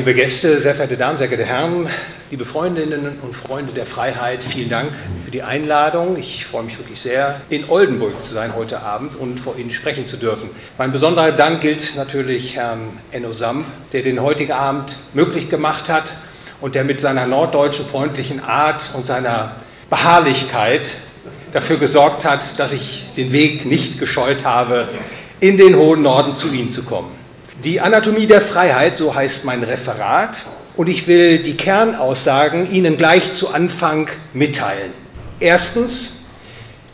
Liebe Gäste, sehr verehrte Damen, sehr geehrte Herren, liebe Freundinnen und Freunde der Freiheit, vielen Dank für die Einladung. Ich freue mich wirklich sehr, in Oldenburg zu sein heute Abend und vor Ihnen sprechen zu dürfen. Mein besonderer Dank gilt natürlich Herrn Enno Samp, der den heutigen Abend möglich gemacht hat und der mit seiner norddeutschen freundlichen Art und seiner Beharrlichkeit dafür gesorgt hat, dass ich den Weg nicht gescheut habe, in den hohen Norden zu Ihnen zu kommen. Die Anatomie der Freiheit, so heißt mein Referat, und ich will die Kernaussagen Ihnen gleich zu Anfang mitteilen. Erstens,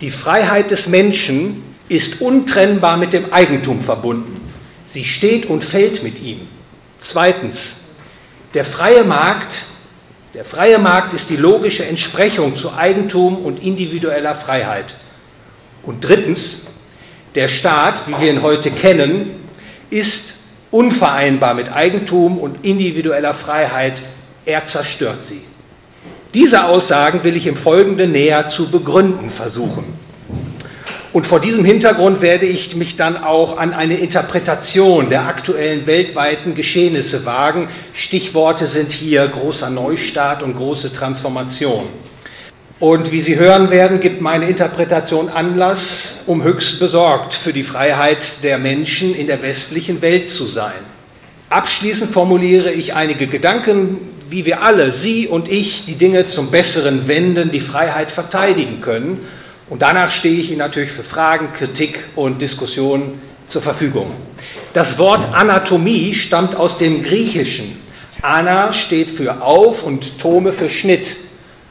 die Freiheit des Menschen ist untrennbar mit dem Eigentum verbunden. Sie steht und fällt mit ihm. Zweitens, der freie Markt, der freie Markt ist die logische Entsprechung zu Eigentum und individueller Freiheit. Und drittens, der Staat, wie wir ihn heute kennen, ist unvereinbar mit Eigentum und individueller Freiheit. Er zerstört sie. Diese Aussagen will ich im Folgenden näher zu begründen versuchen. Und vor diesem Hintergrund werde ich mich dann auch an eine Interpretation der aktuellen weltweiten Geschehnisse wagen. Stichworte sind hier großer Neustart und große Transformation. Und wie Sie hören werden, gibt meine Interpretation Anlass, um höchst besorgt für die Freiheit der Menschen in der westlichen Welt zu sein. Abschließend formuliere ich einige Gedanken, wie wir alle, Sie und ich, die Dinge zum Besseren wenden, die Freiheit verteidigen können. Und danach stehe ich Ihnen natürlich für Fragen, Kritik und Diskussionen zur Verfügung. Das Wort Anatomie stammt aus dem Griechischen. Ana steht für auf und Tome für Schnitt.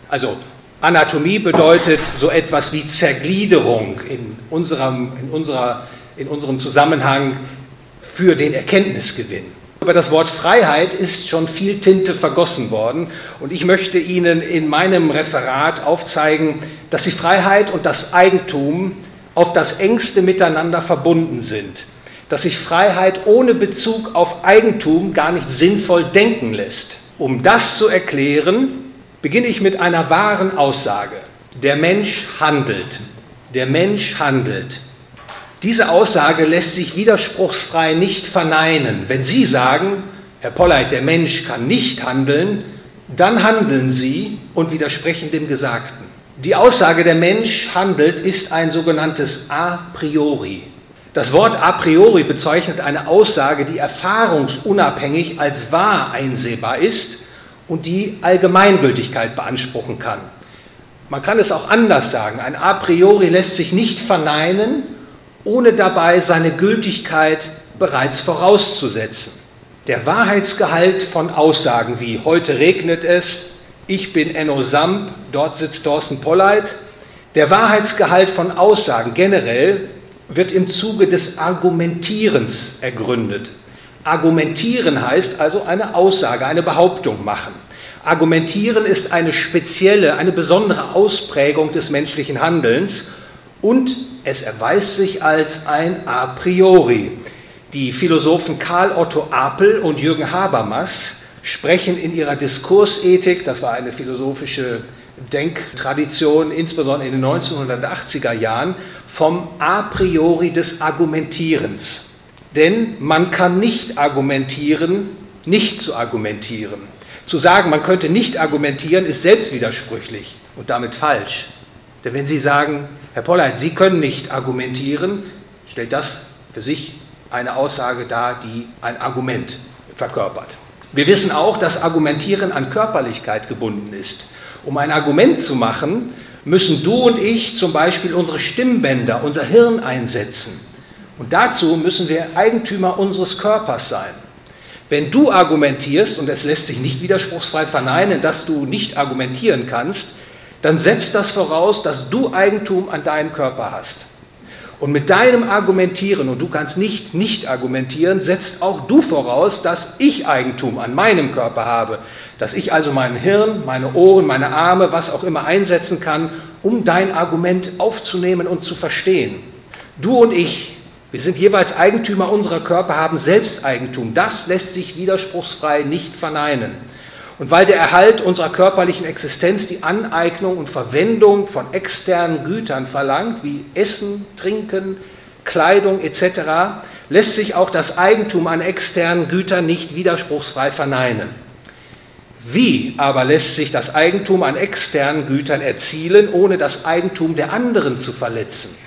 Also Anatomie bedeutet so etwas wie Zergliederung in unserem, in, unserer, in unserem Zusammenhang für den Erkenntnisgewinn. Über das Wort Freiheit ist schon viel Tinte vergossen worden und ich möchte Ihnen in meinem Referat aufzeigen, dass die Freiheit und das Eigentum auf das engste miteinander verbunden sind, dass sich Freiheit ohne Bezug auf Eigentum gar nicht sinnvoll denken lässt. Um das zu erklären, beginne ich mit einer wahren Aussage. Der Mensch handelt. Der Mensch handelt. Diese Aussage lässt sich widerspruchsfrei nicht verneinen. Wenn Sie sagen, Herr Polleit, der Mensch kann nicht handeln, dann handeln Sie und widersprechen dem Gesagten. Die Aussage, der Mensch handelt, ist ein sogenanntes a priori. Das Wort a priori bezeichnet eine Aussage, die erfahrungsunabhängig als wahr einsehbar ist und die Allgemeingültigkeit beanspruchen kann. Man kann es auch anders sagen. Ein A priori lässt sich nicht verneinen, ohne dabei seine Gültigkeit bereits vorauszusetzen. Der Wahrheitsgehalt von Aussagen wie heute regnet es, ich bin Enno Samp, dort sitzt Thorsten Polleit, der Wahrheitsgehalt von Aussagen generell wird im Zuge des Argumentierens ergründet. Argumentieren heißt also eine Aussage, eine Behauptung machen. Argumentieren ist eine spezielle, eine besondere Ausprägung des menschlichen Handelns und es erweist sich als ein A priori. Die Philosophen Karl Otto Apel und Jürgen Habermas sprechen in ihrer Diskursethik, das war eine philosophische Denktradition, insbesondere in den 1980er Jahren, vom A priori des Argumentierens. Denn man kann nicht argumentieren, nicht zu argumentieren. Zu sagen, man könnte nicht argumentieren, ist selbstwidersprüchlich und damit falsch. Denn wenn Sie sagen, Herr Polleit, Sie können nicht argumentieren, stellt das für sich eine Aussage dar, die ein Argument verkörpert. Wir wissen auch, dass Argumentieren an Körperlichkeit gebunden ist. Um ein Argument zu machen, müssen du und ich zum Beispiel unsere Stimmbänder, unser Hirn einsetzen. Und dazu müssen wir Eigentümer unseres Körpers sein. Wenn du argumentierst, und es lässt sich nicht widerspruchsfrei verneinen, dass du nicht argumentieren kannst, dann setzt das voraus, dass du Eigentum an deinem Körper hast. Und mit deinem Argumentieren, und du kannst nicht nicht argumentieren, setzt auch du voraus, dass ich Eigentum an meinem Körper habe, dass ich also mein Hirn, meine Ohren, meine Arme, was auch immer einsetzen kann, um dein Argument aufzunehmen und zu verstehen. Du und ich, wir sind jeweils Eigentümer unserer Körper, haben Selbsteigentum. Das lässt sich widerspruchsfrei nicht verneinen. Und weil der Erhalt unserer körperlichen Existenz die Aneignung und Verwendung von externen Gütern verlangt, wie Essen, Trinken, Kleidung etc., lässt sich auch das Eigentum an externen Gütern nicht widerspruchsfrei verneinen. Wie aber lässt sich das Eigentum an externen Gütern erzielen, ohne das Eigentum der anderen zu verletzen?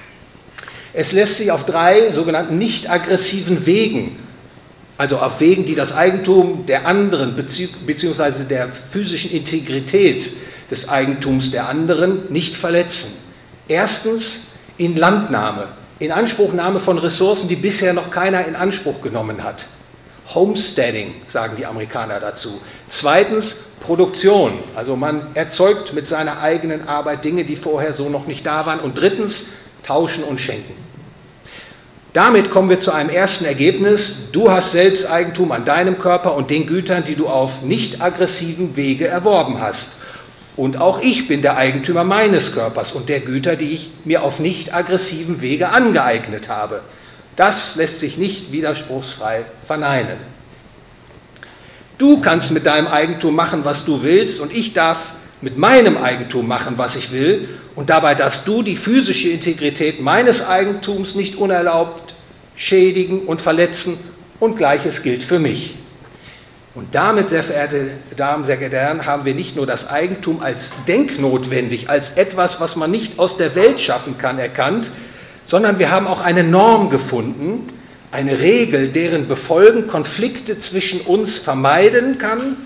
Es lässt sich auf drei sogenannten nicht aggressiven Wegen, also auf Wegen, die das Eigentum der anderen bzw. der physischen Integrität des Eigentums der anderen nicht verletzen. Erstens in Landnahme, in Anspruchnahme von Ressourcen, die bisher noch keiner in Anspruch genommen hat. Homesteading, sagen die Amerikaner dazu. Zweitens Produktion, also man erzeugt mit seiner eigenen Arbeit Dinge, die vorher so noch nicht da waren. Und drittens Tauschen und Schenken. Damit kommen wir zu einem ersten Ergebnis. Du hast selbst Eigentum an deinem Körper und den Gütern, die du auf nicht aggressiven Wege erworben hast. Und auch ich bin der Eigentümer meines Körpers und der Güter, die ich mir auf nicht aggressiven Wege angeeignet habe. Das lässt sich nicht widerspruchsfrei verneinen. Du kannst mit deinem Eigentum machen, was du willst, und ich darf mit meinem Eigentum machen, was ich will, und dabei darfst du die physische Integrität meines Eigentums nicht unerlaubt schädigen und verletzen, und gleiches gilt für mich. Und damit, sehr verehrte Damen, sehr geehrte Herren, haben wir nicht nur das Eigentum als denknotwendig, als etwas, was man nicht aus der Welt schaffen kann, erkannt, sondern wir haben auch eine Norm gefunden, eine Regel, deren Befolgen Konflikte zwischen uns vermeiden kann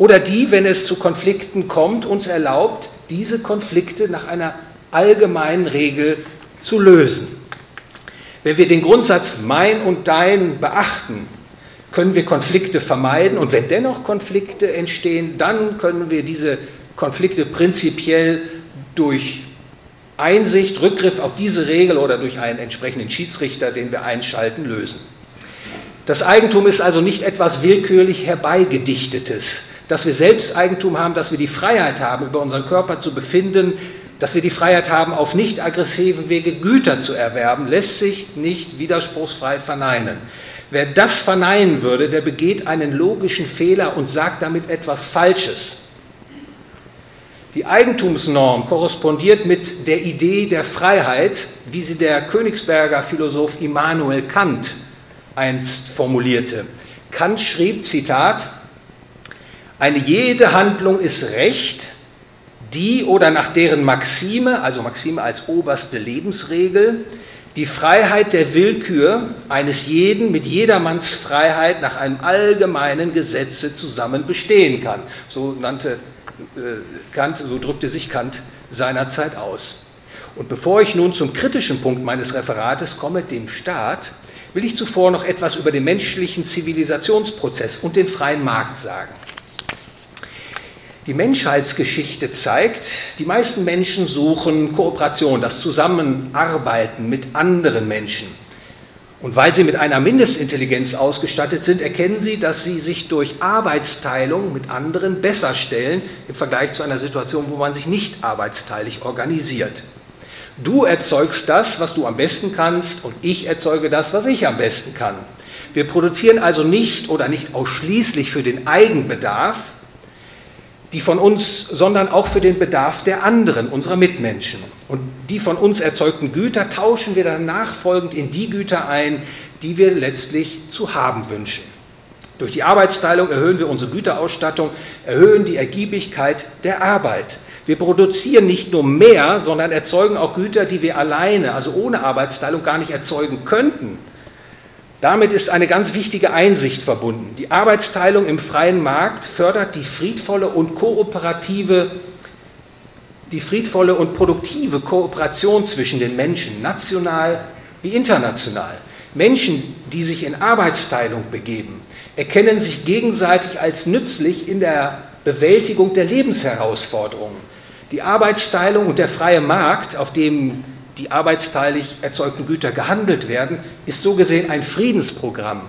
oder die, wenn es zu Konflikten kommt, uns erlaubt, diese Konflikte nach einer allgemeinen Regel zu lösen. Wenn wir den Grundsatz mein und dein beachten, können wir Konflikte vermeiden und wenn dennoch Konflikte entstehen, dann können wir diese Konflikte prinzipiell durch Einsicht, Rückgriff auf diese Regel oder durch einen entsprechenden Schiedsrichter, den wir einschalten, lösen. Das Eigentum ist also nicht etwas willkürlich herbeigedichtetes, dass wir selbst Eigentum haben, dass wir die Freiheit haben, über unseren Körper zu befinden, dass wir die Freiheit haben, auf nicht aggressiven Wege Güter zu erwerben, lässt sich nicht widerspruchsfrei verneinen. Wer das verneinen würde, der begeht einen logischen Fehler und sagt damit etwas Falsches. Die Eigentumsnorm korrespondiert mit der Idee der Freiheit, wie sie der Königsberger Philosoph Immanuel Kant einst formulierte. Kant schrieb, Zitat, eine jede Handlung ist Recht, die oder nach deren Maxime, also Maxime als oberste Lebensregel, die Freiheit der Willkür eines jeden mit jedermanns Freiheit nach einem allgemeinen Gesetze zusammen bestehen kann. So nannte äh, Kant, so drückte sich Kant seinerzeit aus. Und bevor ich nun zum kritischen Punkt meines Referates komme, dem Staat, will ich zuvor noch etwas über den menschlichen Zivilisationsprozess und den freien Markt sagen. Die Menschheitsgeschichte zeigt, die meisten Menschen suchen Kooperation, das Zusammenarbeiten mit anderen Menschen. Und weil sie mit einer Mindestintelligenz ausgestattet sind, erkennen sie, dass sie sich durch Arbeitsteilung mit anderen besser stellen im Vergleich zu einer Situation, wo man sich nicht arbeitsteilig organisiert. Du erzeugst das, was du am besten kannst, und ich erzeuge das, was ich am besten kann. Wir produzieren also nicht oder nicht ausschließlich für den Eigenbedarf, die von uns, sondern auch für den Bedarf der anderen, unserer Mitmenschen. Und die von uns erzeugten Güter tauschen wir dann nachfolgend in die Güter ein, die wir letztlich zu haben wünschen. Durch die Arbeitsteilung erhöhen wir unsere Güterausstattung, erhöhen die Ergiebigkeit der Arbeit. Wir produzieren nicht nur mehr, sondern erzeugen auch Güter, die wir alleine, also ohne Arbeitsteilung, gar nicht erzeugen könnten. Damit ist eine ganz wichtige Einsicht verbunden. Die Arbeitsteilung im freien Markt fördert die friedvolle und kooperative, die friedvolle und produktive Kooperation zwischen den Menschen, national wie international. Menschen, die sich in Arbeitsteilung begeben, erkennen sich gegenseitig als nützlich in der Bewältigung der Lebensherausforderungen. Die Arbeitsteilung und der freie Markt, auf dem die arbeitsteilig erzeugten Güter gehandelt werden, ist so gesehen ein Friedensprogramm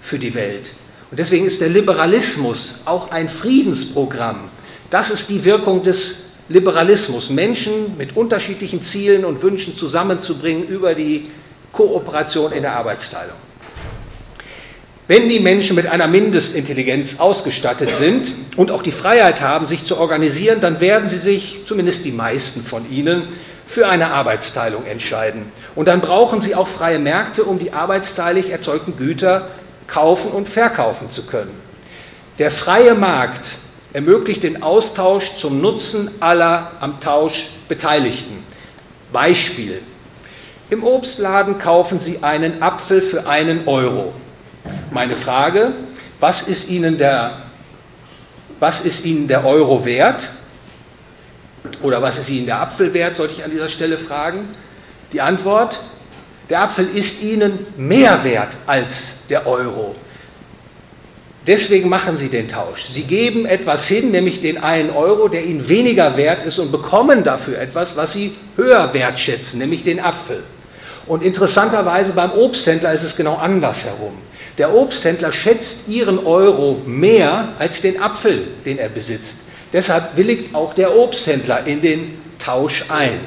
für die Welt. Und deswegen ist der Liberalismus auch ein Friedensprogramm. Das ist die Wirkung des Liberalismus, Menschen mit unterschiedlichen Zielen und Wünschen zusammenzubringen über die Kooperation in der Arbeitsteilung. Wenn die Menschen mit einer Mindestintelligenz ausgestattet sind und auch die Freiheit haben, sich zu organisieren, dann werden sie sich, zumindest die meisten von ihnen, für eine Arbeitsteilung entscheiden. Und dann brauchen sie auch freie Märkte, um die arbeitsteilig erzeugten Güter kaufen und verkaufen zu können. Der freie Markt ermöglicht den Austausch zum Nutzen aller am Tausch Beteiligten. Beispiel. Im Obstladen kaufen Sie einen Apfel für einen Euro. Meine Frage, was ist Ihnen der, was ist Ihnen der Euro wert? Oder was ist Ihnen der Apfel wert, sollte ich an dieser Stelle fragen? Die Antwort, der Apfel ist Ihnen mehr wert als der Euro. Deswegen machen Sie den Tausch. Sie geben etwas hin, nämlich den einen Euro, der Ihnen weniger wert ist und bekommen dafür etwas, was Sie höher wertschätzen, nämlich den Apfel. Und interessanterweise beim Obsthändler ist es genau andersherum. Der Obsthändler schätzt Ihren Euro mehr als den Apfel, den er besitzt. Deshalb willigt auch der Obsthändler in den Tausch ein.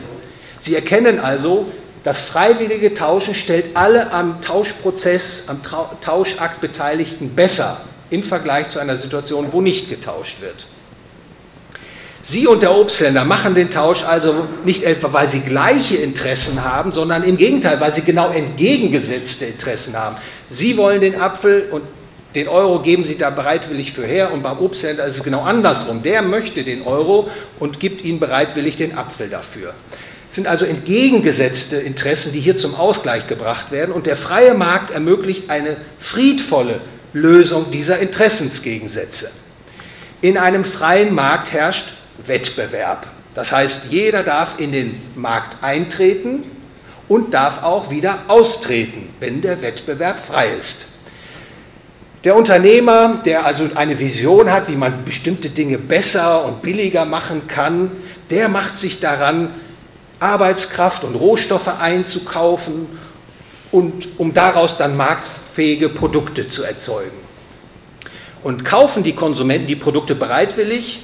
Sie erkennen also, das freiwillige Tauschen stellt alle am Tauschprozess, am Tauschakt Beteiligten besser im Vergleich zu einer Situation, wo nicht getauscht wird. Sie und der Obsthändler machen den Tausch also nicht etwa, weil sie gleiche Interessen haben, sondern im Gegenteil, weil sie genau entgegengesetzte Interessen haben. Sie wollen den Apfel und den Euro geben sie da bereitwillig für her und beim Obsthändler ist es genau andersrum. Der möchte den Euro und gibt ihnen bereitwillig den Apfel dafür. Es sind also entgegengesetzte Interessen, die hier zum Ausgleich gebracht werden und der freie Markt ermöglicht eine friedvolle Lösung dieser Interessensgegensätze. In einem freien Markt herrscht Wettbewerb. Das heißt, jeder darf in den Markt eintreten und darf auch wieder austreten, wenn der Wettbewerb frei ist. Der Unternehmer, der also eine Vision hat, wie man bestimmte Dinge besser und billiger machen kann, der macht sich daran, Arbeitskraft und Rohstoffe einzukaufen und um daraus dann Markt fähige Produkte zu erzeugen. Und kaufen die Konsumenten die Produkte bereitwillig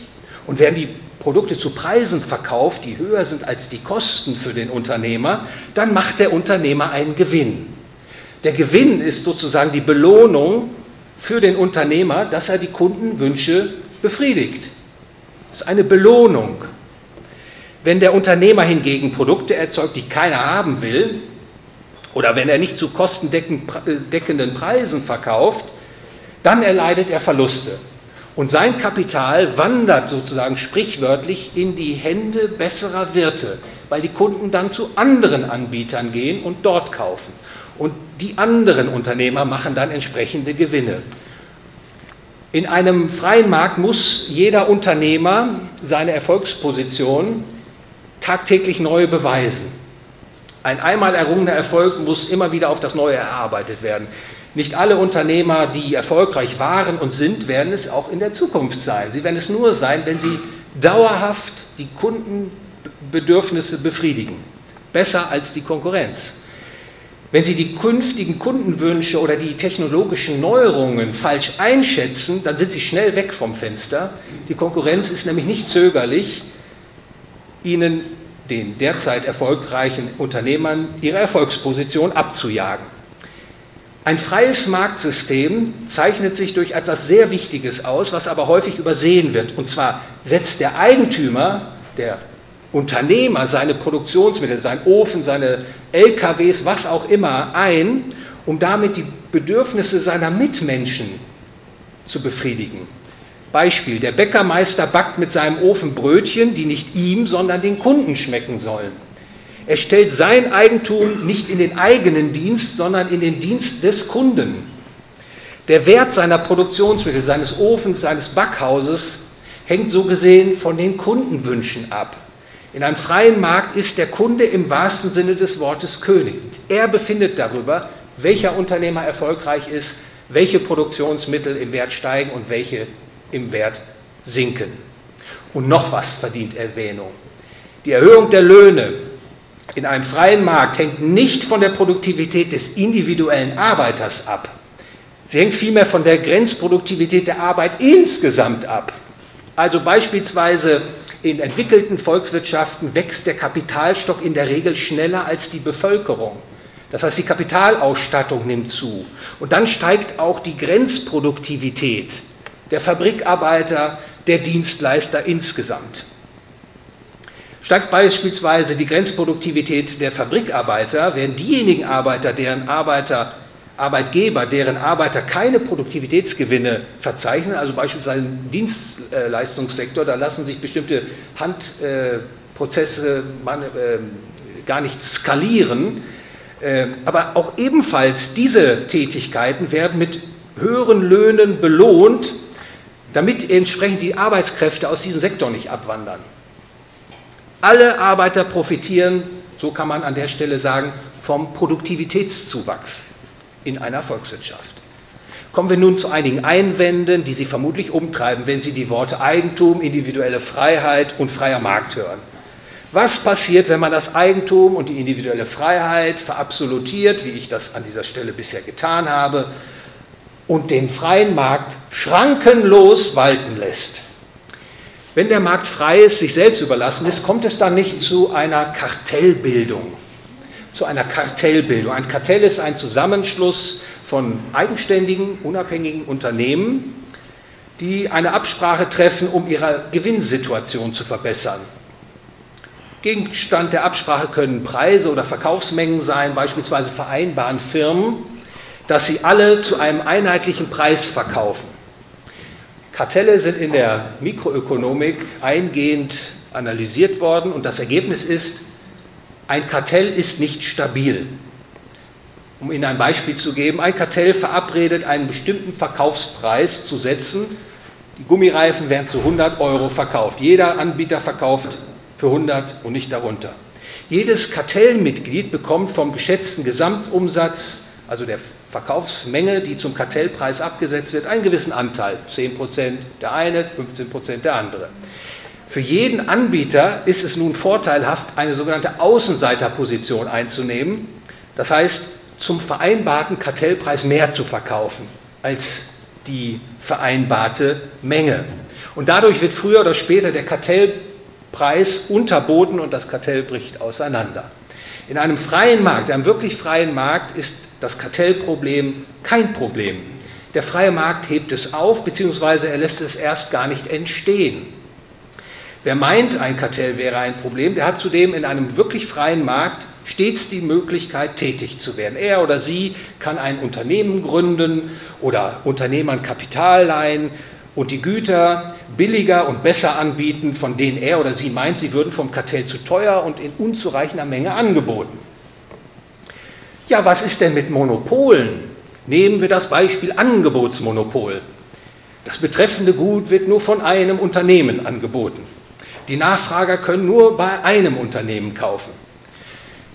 und werden die Produkte zu Preisen verkauft, die höher sind als die Kosten für den Unternehmer, dann macht der Unternehmer einen Gewinn. Der Gewinn ist sozusagen die Belohnung für den Unternehmer, dass er die Kundenwünsche befriedigt. Das ist eine Belohnung. Wenn der Unternehmer hingegen Produkte erzeugt, die keiner haben will, oder wenn er nicht zu kostendeckenden Preisen verkauft, dann erleidet er Verluste. Und sein Kapital wandert sozusagen sprichwörtlich in die Hände besserer Wirte, weil die Kunden dann zu anderen Anbietern gehen und dort kaufen. Und die anderen Unternehmer machen dann entsprechende Gewinne. In einem freien Markt muss jeder Unternehmer seine Erfolgsposition tagtäglich neu beweisen. Ein einmal errungener Erfolg muss immer wieder auf das Neue erarbeitet werden. Nicht alle Unternehmer, die erfolgreich waren und sind, werden es auch in der Zukunft sein. Sie werden es nur sein, wenn sie dauerhaft die Kundenbedürfnisse befriedigen. Besser als die Konkurrenz. Wenn Sie die künftigen Kundenwünsche oder die technologischen Neuerungen falsch einschätzen, dann sind Sie schnell weg vom Fenster. Die Konkurrenz ist nämlich nicht zögerlich, Ihnen den derzeit erfolgreichen Unternehmern ihre Erfolgsposition abzujagen. Ein freies Marktsystem zeichnet sich durch etwas sehr Wichtiges aus, was aber häufig übersehen wird. Und zwar setzt der Eigentümer, der Unternehmer seine Produktionsmittel, sein Ofen, seine LKWs, was auch immer ein, um damit die Bedürfnisse seiner Mitmenschen zu befriedigen. Beispiel, der Bäckermeister backt mit seinem Ofen Brötchen, die nicht ihm, sondern den Kunden schmecken sollen. Er stellt sein Eigentum nicht in den eigenen Dienst, sondern in den Dienst des Kunden. Der Wert seiner Produktionsmittel, seines Ofens, seines Backhauses hängt so gesehen von den Kundenwünschen ab. In einem freien Markt ist der Kunde im wahrsten Sinne des Wortes König. Er befindet darüber, welcher Unternehmer erfolgreich ist, welche Produktionsmittel im Wert steigen und welche im Wert sinken. Und noch was verdient Erwähnung. Die Erhöhung der Löhne in einem freien Markt hängt nicht von der Produktivität des individuellen Arbeiters ab. Sie hängt vielmehr von der Grenzproduktivität der Arbeit insgesamt ab. Also beispielsweise in entwickelten Volkswirtschaften wächst der Kapitalstock in der Regel schneller als die Bevölkerung. Das heißt, die Kapitalausstattung nimmt zu. Und dann steigt auch die Grenzproduktivität der Fabrikarbeiter, der Dienstleister insgesamt. Steigt beispielsweise die Grenzproduktivität der Fabrikarbeiter, werden diejenigen Arbeiter, deren Arbeiter, Arbeitgeber, deren Arbeiter keine Produktivitätsgewinne verzeichnen, also beispielsweise im Dienstleistungssektor, da lassen sich bestimmte Handprozesse äh, gar nicht skalieren, ähm, aber auch ebenfalls diese Tätigkeiten werden mit höheren Löhnen belohnt, damit entsprechend die Arbeitskräfte aus diesem Sektor nicht abwandern. Alle Arbeiter profitieren, so kann man an der Stelle sagen, vom Produktivitätszuwachs in einer Volkswirtschaft. Kommen wir nun zu einigen Einwänden, die Sie vermutlich umtreiben, wenn Sie die Worte Eigentum, individuelle Freiheit und freier Markt hören. Was passiert, wenn man das Eigentum und die individuelle Freiheit verabsolutiert, wie ich das an dieser Stelle bisher getan habe, und den freien Markt schrankenlos walten lässt? Wenn der Markt frei ist, sich selbst überlassen ist, kommt es dann nicht zu einer Kartellbildung. Zu einer Kartellbildung. Ein Kartell ist ein Zusammenschluss von eigenständigen, unabhängigen Unternehmen, die eine Absprache treffen, um ihre Gewinnsituation zu verbessern. Gegenstand der Absprache können Preise oder Verkaufsmengen sein. Beispielsweise vereinbaren Firmen, dass sie alle zu einem einheitlichen Preis verkaufen. Kartelle sind in der Mikroökonomik eingehend analysiert worden und das Ergebnis ist, ein Kartell ist nicht stabil. Um Ihnen ein Beispiel zu geben, ein Kartell verabredet, einen bestimmten Verkaufspreis zu setzen. Die Gummireifen werden zu 100 Euro verkauft. Jeder Anbieter verkauft für 100 und nicht darunter. Jedes Kartellmitglied bekommt vom geschätzten Gesamtumsatz, also der Verkaufsmenge, die zum Kartellpreis abgesetzt wird, einen gewissen Anteil. 10% der eine, 15% der andere. Für jeden Anbieter ist es nun vorteilhaft, eine sogenannte Außenseiterposition einzunehmen. Das heißt, zum vereinbarten Kartellpreis mehr zu verkaufen als die vereinbarte Menge. Und dadurch wird früher oder später der Kartell Preis unterboten und das Kartell bricht auseinander. In einem freien Markt, einem wirklich freien Markt, ist das Kartellproblem kein Problem. Der freie Markt hebt es auf, beziehungsweise er lässt es erst gar nicht entstehen. Wer meint, ein Kartell wäre ein Problem, der hat zudem in einem wirklich freien Markt stets die Möglichkeit, tätig zu werden. Er oder sie kann ein Unternehmen gründen oder Unternehmern Kapital leihen und die Güter billiger und besser anbieten, von denen er oder sie meint, sie würden vom Kartell zu teuer und in unzureichender Menge angeboten. Ja, was ist denn mit Monopolen? Nehmen wir das Beispiel Angebotsmonopol. Das betreffende Gut wird nur von einem Unternehmen angeboten. Die Nachfrager können nur bei einem Unternehmen kaufen.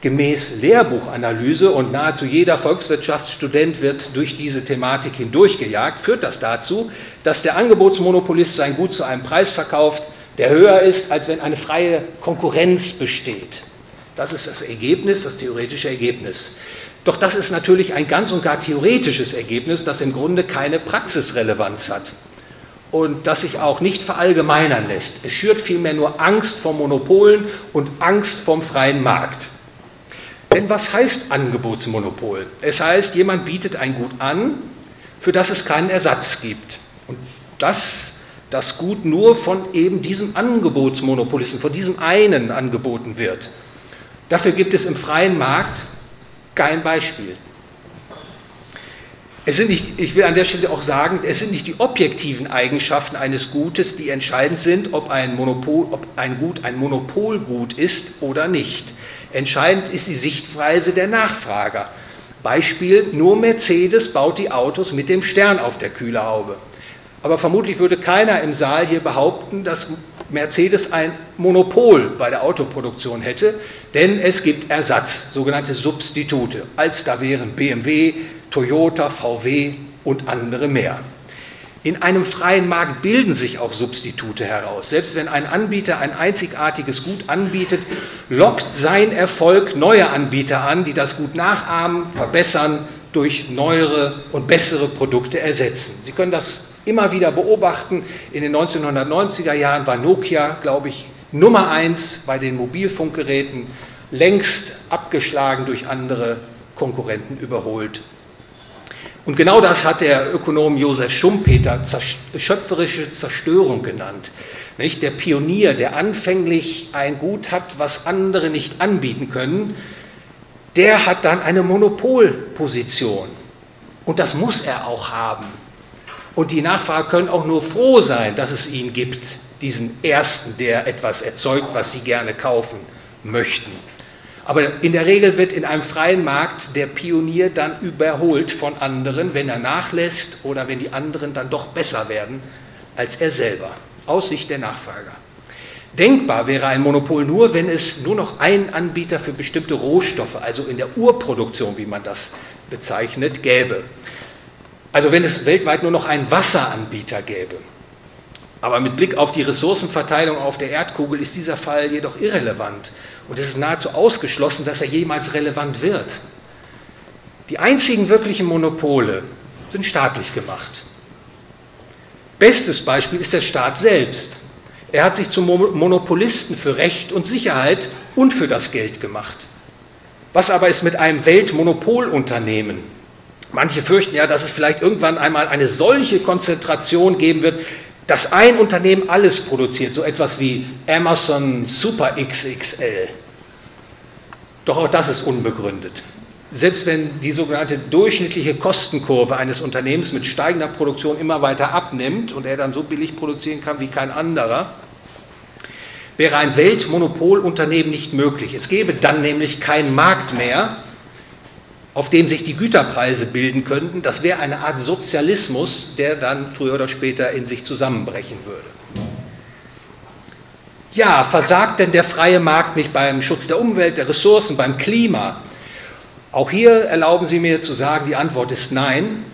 Gemäß Lehrbuchanalyse und nahezu jeder Volkswirtschaftsstudent wird durch diese Thematik hindurchgejagt, führt das dazu, dass der Angebotsmonopolist sein Gut zu einem Preis verkauft, der höher ist, als wenn eine freie Konkurrenz besteht. Das ist das Ergebnis, das theoretische Ergebnis. Doch das ist natürlich ein ganz und gar theoretisches Ergebnis, das im Grunde keine Praxisrelevanz hat und das sich auch nicht verallgemeinern lässt. Es schürt vielmehr nur Angst vor Monopolen und Angst vom freien Markt. Denn was heißt Angebotsmonopol? Es heißt, jemand bietet ein Gut an, für das es keinen Ersatz gibt. Und das, das Gut nur von eben diesem Angebotsmonopolisten, von diesem einen angeboten wird. Dafür gibt es im freien Markt kein Beispiel. Es sind nicht, ich will an der Stelle auch sagen, es sind nicht die objektiven Eigenschaften eines Gutes, die entscheidend sind, ob ein, Monopol, ob ein Gut ein Monopolgut ist oder nicht. Entscheidend ist die Sichtweise der Nachfrager. Beispiel, nur Mercedes baut die Autos mit dem Stern auf der Kühlerhaube. Aber vermutlich würde keiner im Saal hier behaupten, dass Mercedes ein Monopol bei der Autoproduktion hätte, denn es gibt Ersatz, sogenannte Substitute. Als da wären BMW, Toyota, VW und andere mehr. In einem freien Markt bilden sich auch Substitute heraus. Selbst wenn ein Anbieter ein einzigartiges Gut anbietet, lockt sein Erfolg neue Anbieter an, die das Gut nachahmen, verbessern, durch neuere und bessere Produkte ersetzen. Sie können das immer wieder beobachten. In den 1990er Jahren war Nokia, glaube ich, Nummer eins bei den Mobilfunkgeräten, längst abgeschlagen durch andere Konkurrenten überholt. Und genau das hat der Ökonom Josef Schumpeter schöpferische Zerstörung genannt. Nicht? Der Pionier, der anfänglich ein Gut hat, was andere nicht anbieten können, der hat dann eine Monopolposition. Und das muss er auch haben. Und die Nachfrager können auch nur froh sein, dass es ihn gibt, diesen Ersten, der etwas erzeugt, was sie gerne kaufen möchten. Aber in der Regel wird in einem freien Markt der Pionier dann überholt von anderen, wenn er nachlässt oder wenn die anderen dann doch besser werden als er selber, aus Sicht der Nachfrager. Denkbar wäre ein Monopol nur, wenn es nur noch einen Anbieter für bestimmte Rohstoffe, also in der Urproduktion, wie man das bezeichnet, gäbe. Also wenn es weltweit nur noch einen Wasseranbieter gäbe. Aber mit Blick auf die Ressourcenverteilung auf der Erdkugel ist dieser Fall jedoch irrelevant. Und es ist nahezu ausgeschlossen, dass er jemals relevant wird. Die einzigen wirklichen Monopole sind staatlich gemacht. Bestes Beispiel ist der Staat selbst. Er hat sich zum Monopolisten für Recht und Sicherheit und für das Geld gemacht. Was aber ist mit einem Weltmonopolunternehmen? Manche fürchten ja, dass es vielleicht irgendwann einmal eine solche Konzentration geben wird, dass ein Unternehmen alles produziert, so etwas wie Amazon Super XXL. Doch auch das ist unbegründet. Selbst wenn die sogenannte durchschnittliche Kostenkurve eines Unternehmens mit steigender Produktion immer weiter abnimmt und er dann so billig produzieren kann wie kein anderer, wäre ein Weltmonopolunternehmen nicht möglich. Es gäbe dann nämlich keinen Markt mehr, auf dem sich die Güterpreise bilden könnten, das wäre eine Art Sozialismus, der dann früher oder später in sich zusammenbrechen würde. Ja, versagt denn der freie Markt nicht beim Schutz der Umwelt, der Ressourcen, beim Klima? Auch hier erlauben Sie mir zu sagen, die Antwort ist nein.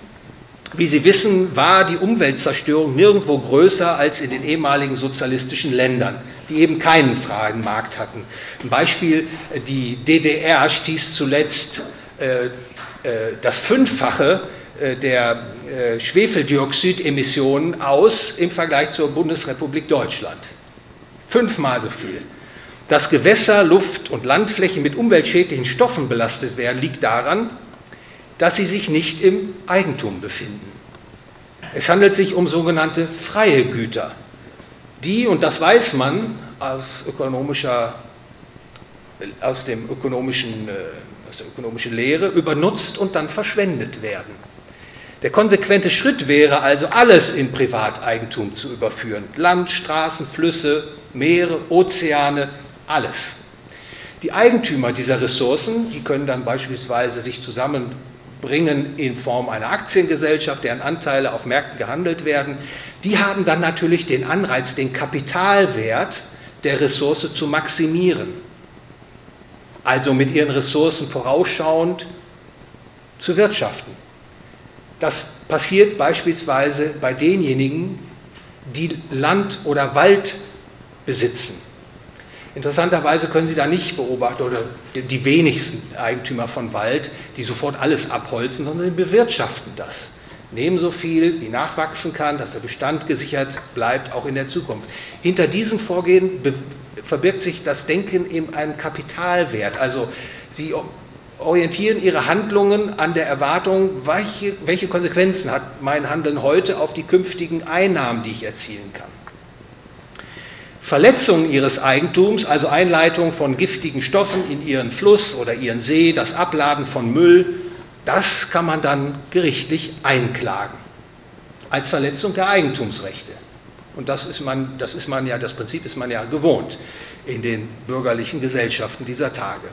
Wie Sie wissen, war die Umweltzerstörung nirgendwo größer als in den ehemaligen sozialistischen Ländern, die eben keinen freien Markt hatten. Ein Beispiel, die DDR stieß zuletzt das Fünffache äh, der Schwefeldioxidemissionen aus im Vergleich zur Bundesrepublik Deutschland. Fünfmal so viel. Dass Gewässer, Luft und Landflächen mit umweltschädlichen Stoffen belastet werden, liegt daran, dass sie sich nicht im Eigentum befinden. Es handelt sich um sogenannte freie Güter, die, und das weiß man aus, ökonomischer, aus dem ökonomischen aus der ökonomischen Lehre, übernutzt und dann verschwendet werden. Der konsequente Schritt wäre also, alles in Privateigentum zu überführen. Land, Straßen, Flüsse, Meere, Ozeane, alles. Die Eigentümer dieser Ressourcen, die können dann beispielsweise sich zusammenbringen in Form einer Aktiengesellschaft, deren Anteile auf Märkten gehandelt werden. Die haben dann natürlich den Anreiz, den Kapitalwert der Ressource zu maximieren also mit ihren Ressourcen vorausschauend zu wirtschaften. Das passiert beispielsweise bei denjenigen, die Land oder Wald besitzen. Interessanterweise können Sie da nicht beobachten, oder die wenigsten Eigentümer von Wald, die sofort alles abholzen, sondern sie bewirtschaften das. Nehmen so viel, wie nachwachsen kann, dass der Bestand gesichert bleibt, auch in der Zukunft. Hinter diesem Vorgehen verbirgt sich das Denken in einem Kapitalwert. Also sie orientieren ihre Handlungen an der Erwartung, welche, welche Konsequenzen hat mein Handeln heute auf die künftigen Einnahmen, die ich erzielen kann. Verletzung ihres Eigentums, also Einleitung von giftigen Stoffen in ihren Fluss oder ihren See, das Abladen von Müll, das kann man dann gerichtlich einklagen als Verletzung der Eigentumsrechte. Und das ist man, das ist man ja, das Prinzip ist man ja gewohnt in den bürgerlichen Gesellschaften dieser Tage.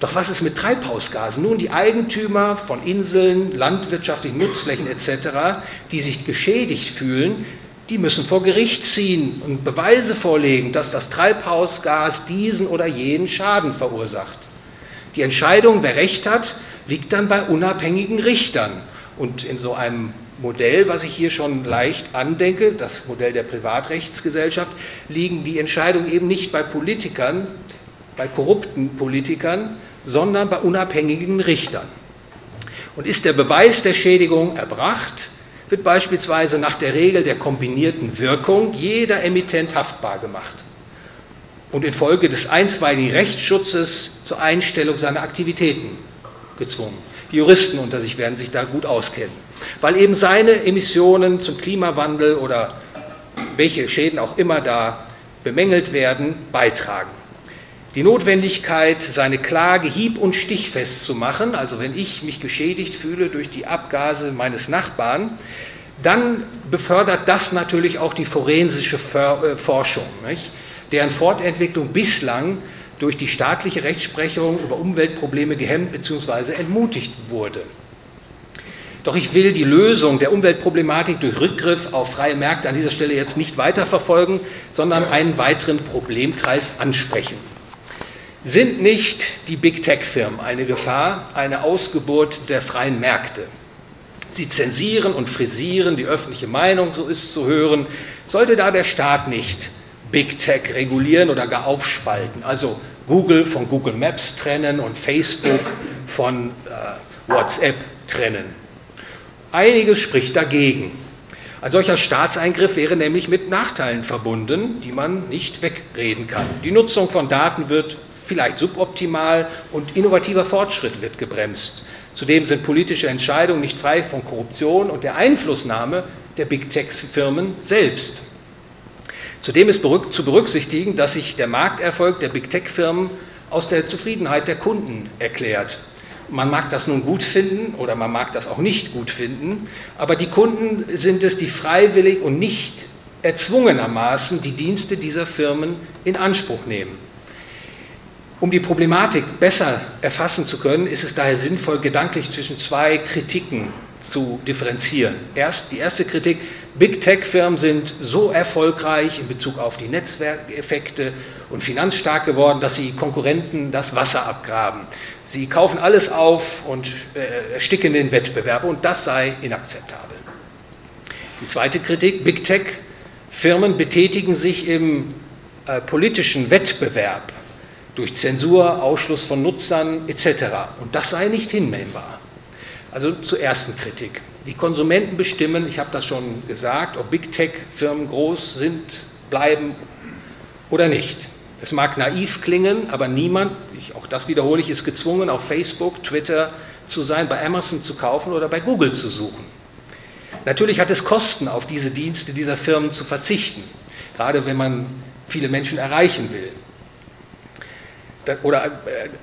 Doch was ist mit Treibhausgasen? Nun, die Eigentümer von Inseln, landwirtschaftlichen Nutzflächen etc., die sich geschädigt fühlen, die müssen vor Gericht ziehen und Beweise vorlegen, dass das Treibhausgas diesen oder jenen Schaden verursacht. Die Entscheidung, wer Recht hat, liegt dann bei unabhängigen Richtern. Und in so einem Modell, was ich hier schon leicht andenke, das Modell der Privatrechtsgesellschaft, liegen die Entscheidungen eben nicht bei Politikern, bei korrupten Politikern, sondern bei unabhängigen Richtern. Und ist der Beweis der Schädigung erbracht, wird beispielsweise nach der Regel der kombinierten Wirkung jeder Emittent haftbar gemacht und infolge des einstweiligen Rechtsschutzes zur Einstellung seiner Aktivitäten gezwungen. Die Juristen unter sich werden sich da gut auskennen, weil eben seine Emissionen zum Klimawandel oder welche Schäden auch immer da bemängelt werden, beitragen. Die Notwendigkeit, seine Klage hieb- und stichfest zu machen, also wenn ich mich geschädigt fühle durch die Abgase meines Nachbarn, dann befördert das natürlich auch die forensische äh, Forschung, nicht? deren Fortentwicklung bislang durch die staatliche Rechtsprechung über Umweltprobleme gehemmt bzw. entmutigt wurde. Doch ich will die Lösung der Umweltproblematik durch Rückgriff auf freie Märkte an dieser Stelle jetzt nicht weiterverfolgen, sondern einen weiteren Problemkreis ansprechen. Sind nicht die Big Tech-Firmen eine Gefahr, eine Ausgeburt der freien Märkte? Sie zensieren und frisieren die öffentliche Meinung, so ist zu hören. Sollte da der Staat nicht Big Tech regulieren oder gar aufspalten, also Google von Google Maps trennen und Facebook von äh, WhatsApp trennen? Einiges spricht dagegen. Ein solcher Staatseingriff wäre nämlich mit Nachteilen verbunden, die man nicht wegreden kann. Die Nutzung von Daten wird vielleicht suboptimal und innovativer Fortschritt wird gebremst. Zudem sind politische Entscheidungen nicht frei von Korruption und der Einflussnahme der Big Tech-Firmen selbst. Zudem ist zu berücksichtigen, dass sich der Markterfolg der Big Tech-Firmen aus der Zufriedenheit der Kunden erklärt. Man mag das nun gut finden oder man mag das auch nicht gut finden, aber die Kunden sind es, die freiwillig und nicht erzwungenermaßen die Dienste dieser Firmen in Anspruch nehmen. Um die Problematik besser erfassen zu können, ist es daher sinnvoll, gedanklich zwischen zwei Kritiken zu differenzieren. Erst die erste Kritik, Big Tech-Firmen sind so erfolgreich in Bezug auf die Netzwerkeffekte und finanzstark geworden, dass sie Konkurrenten das Wasser abgraben. Sie kaufen alles auf und äh, ersticken den Wettbewerb und das sei inakzeptabel. Die zweite Kritik, Big Tech-Firmen betätigen sich im äh, politischen Wettbewerb durch Zensur, Ausschluss von Nutzern etc. Und das sei nicht hinnehmbar. Also zur ersten Kritik. Die Konsumenten bestimmen, ich habe das schon gesagt, ob Big Tech-Firmen groß sind, bleiben oder nicht. Es mag naiv klingen, aber niemand, ich, auch das wiederhole ich, ist gezwungen, auf Facebook, Twitter zu sein, bei Amazon zu kaufen oder bei Google zu suchen. Natürlich hat es Kosten, auf diese Dienste dieser Firmen zu verzichten, gerade wenn man viele Menschen erreichen will. Oder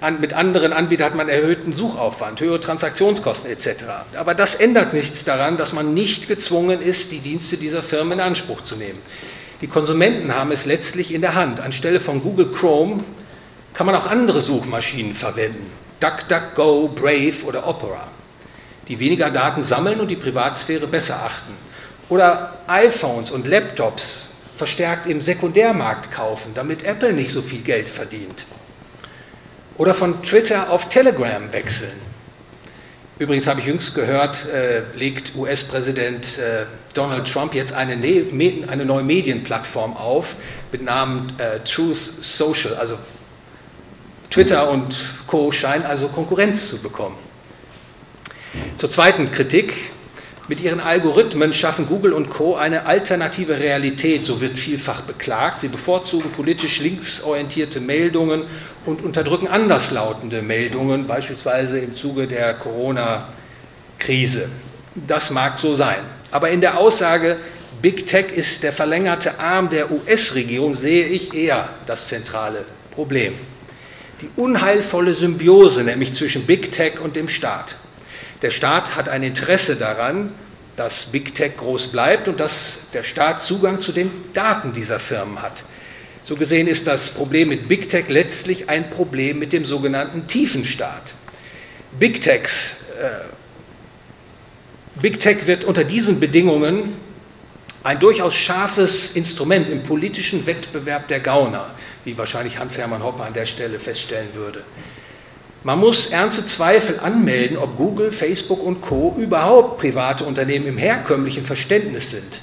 äh, mit anderen Anbietern hat man erhöhten Suchaufwand, höhere Transaktionskosten etc. Aber das ändert nichts daran, dass man nicht gezwungen ist, die Dienste dieser Firmen in Anspruch zu nehmen. Die Konsumenten haben es letztlich in der Hand. Anstelle von Google Chrome kann man auch andere Suchmaschinen verwenden. DuckDuckGo, Brave oder Opera, die weniger Daten sammeln und die Privatsphäre besser achten. Oder iPhones und Laptops verstärkt im Sekundärmarkt kaufen, damit Apple nicht so viel Geld verdient. Oder von Twitter auf Telegram wechseln. Übrigens habe ich jüngst gehört, äh, legt US-Präsident äh, Donald Trump jetzt eine, ne eine, neue Medienplattform auf mit Namen äh, Truth Social. Also Twitter und Co. scheinen also Konkurrenz zu bekommen. Zur zweiten Kritik. Mit ihren Algorithmen schaffen Google und Co. eine alternative Realität, so wird vielfach beklagt. Sie bevorzugen politisch linksorientierte Meldungen und unterdrücken anderslautende Meldungen, beispielsweise im Zuge der Corona-Krise. Das mag so sein. Aber in der Aussage, Big Tech ist der verlängerte Arm der US-Regierung, sehe ich eher das zentrale Problem. Die unheilvolle Symbiose nämlich zwischen Big Tech und dem Staat. Der Staat hat ein Interesse daran, dass Big Tech groß bleibt und dass der Staat Zugang zu den Daten dieser Firmen hat. So gesehen ist das Problem mit Big Tech letztlich ein Problem mit dem sogenannten Tiefenstaat. Big, Techs, äh, Big Tech wird unter diesen Bedingungen ein durchaus scharfes Instrument im politischen Wettbewerb der Gauner, wie wahrscheinlich Hans-Hermann Hoppe an der Stelle feststellen würde. Man muss ernste Zweifel anmelden, ob Google, Facebook und Co überhaupt private Unternehmen im herkömmlichen Verständnis sind.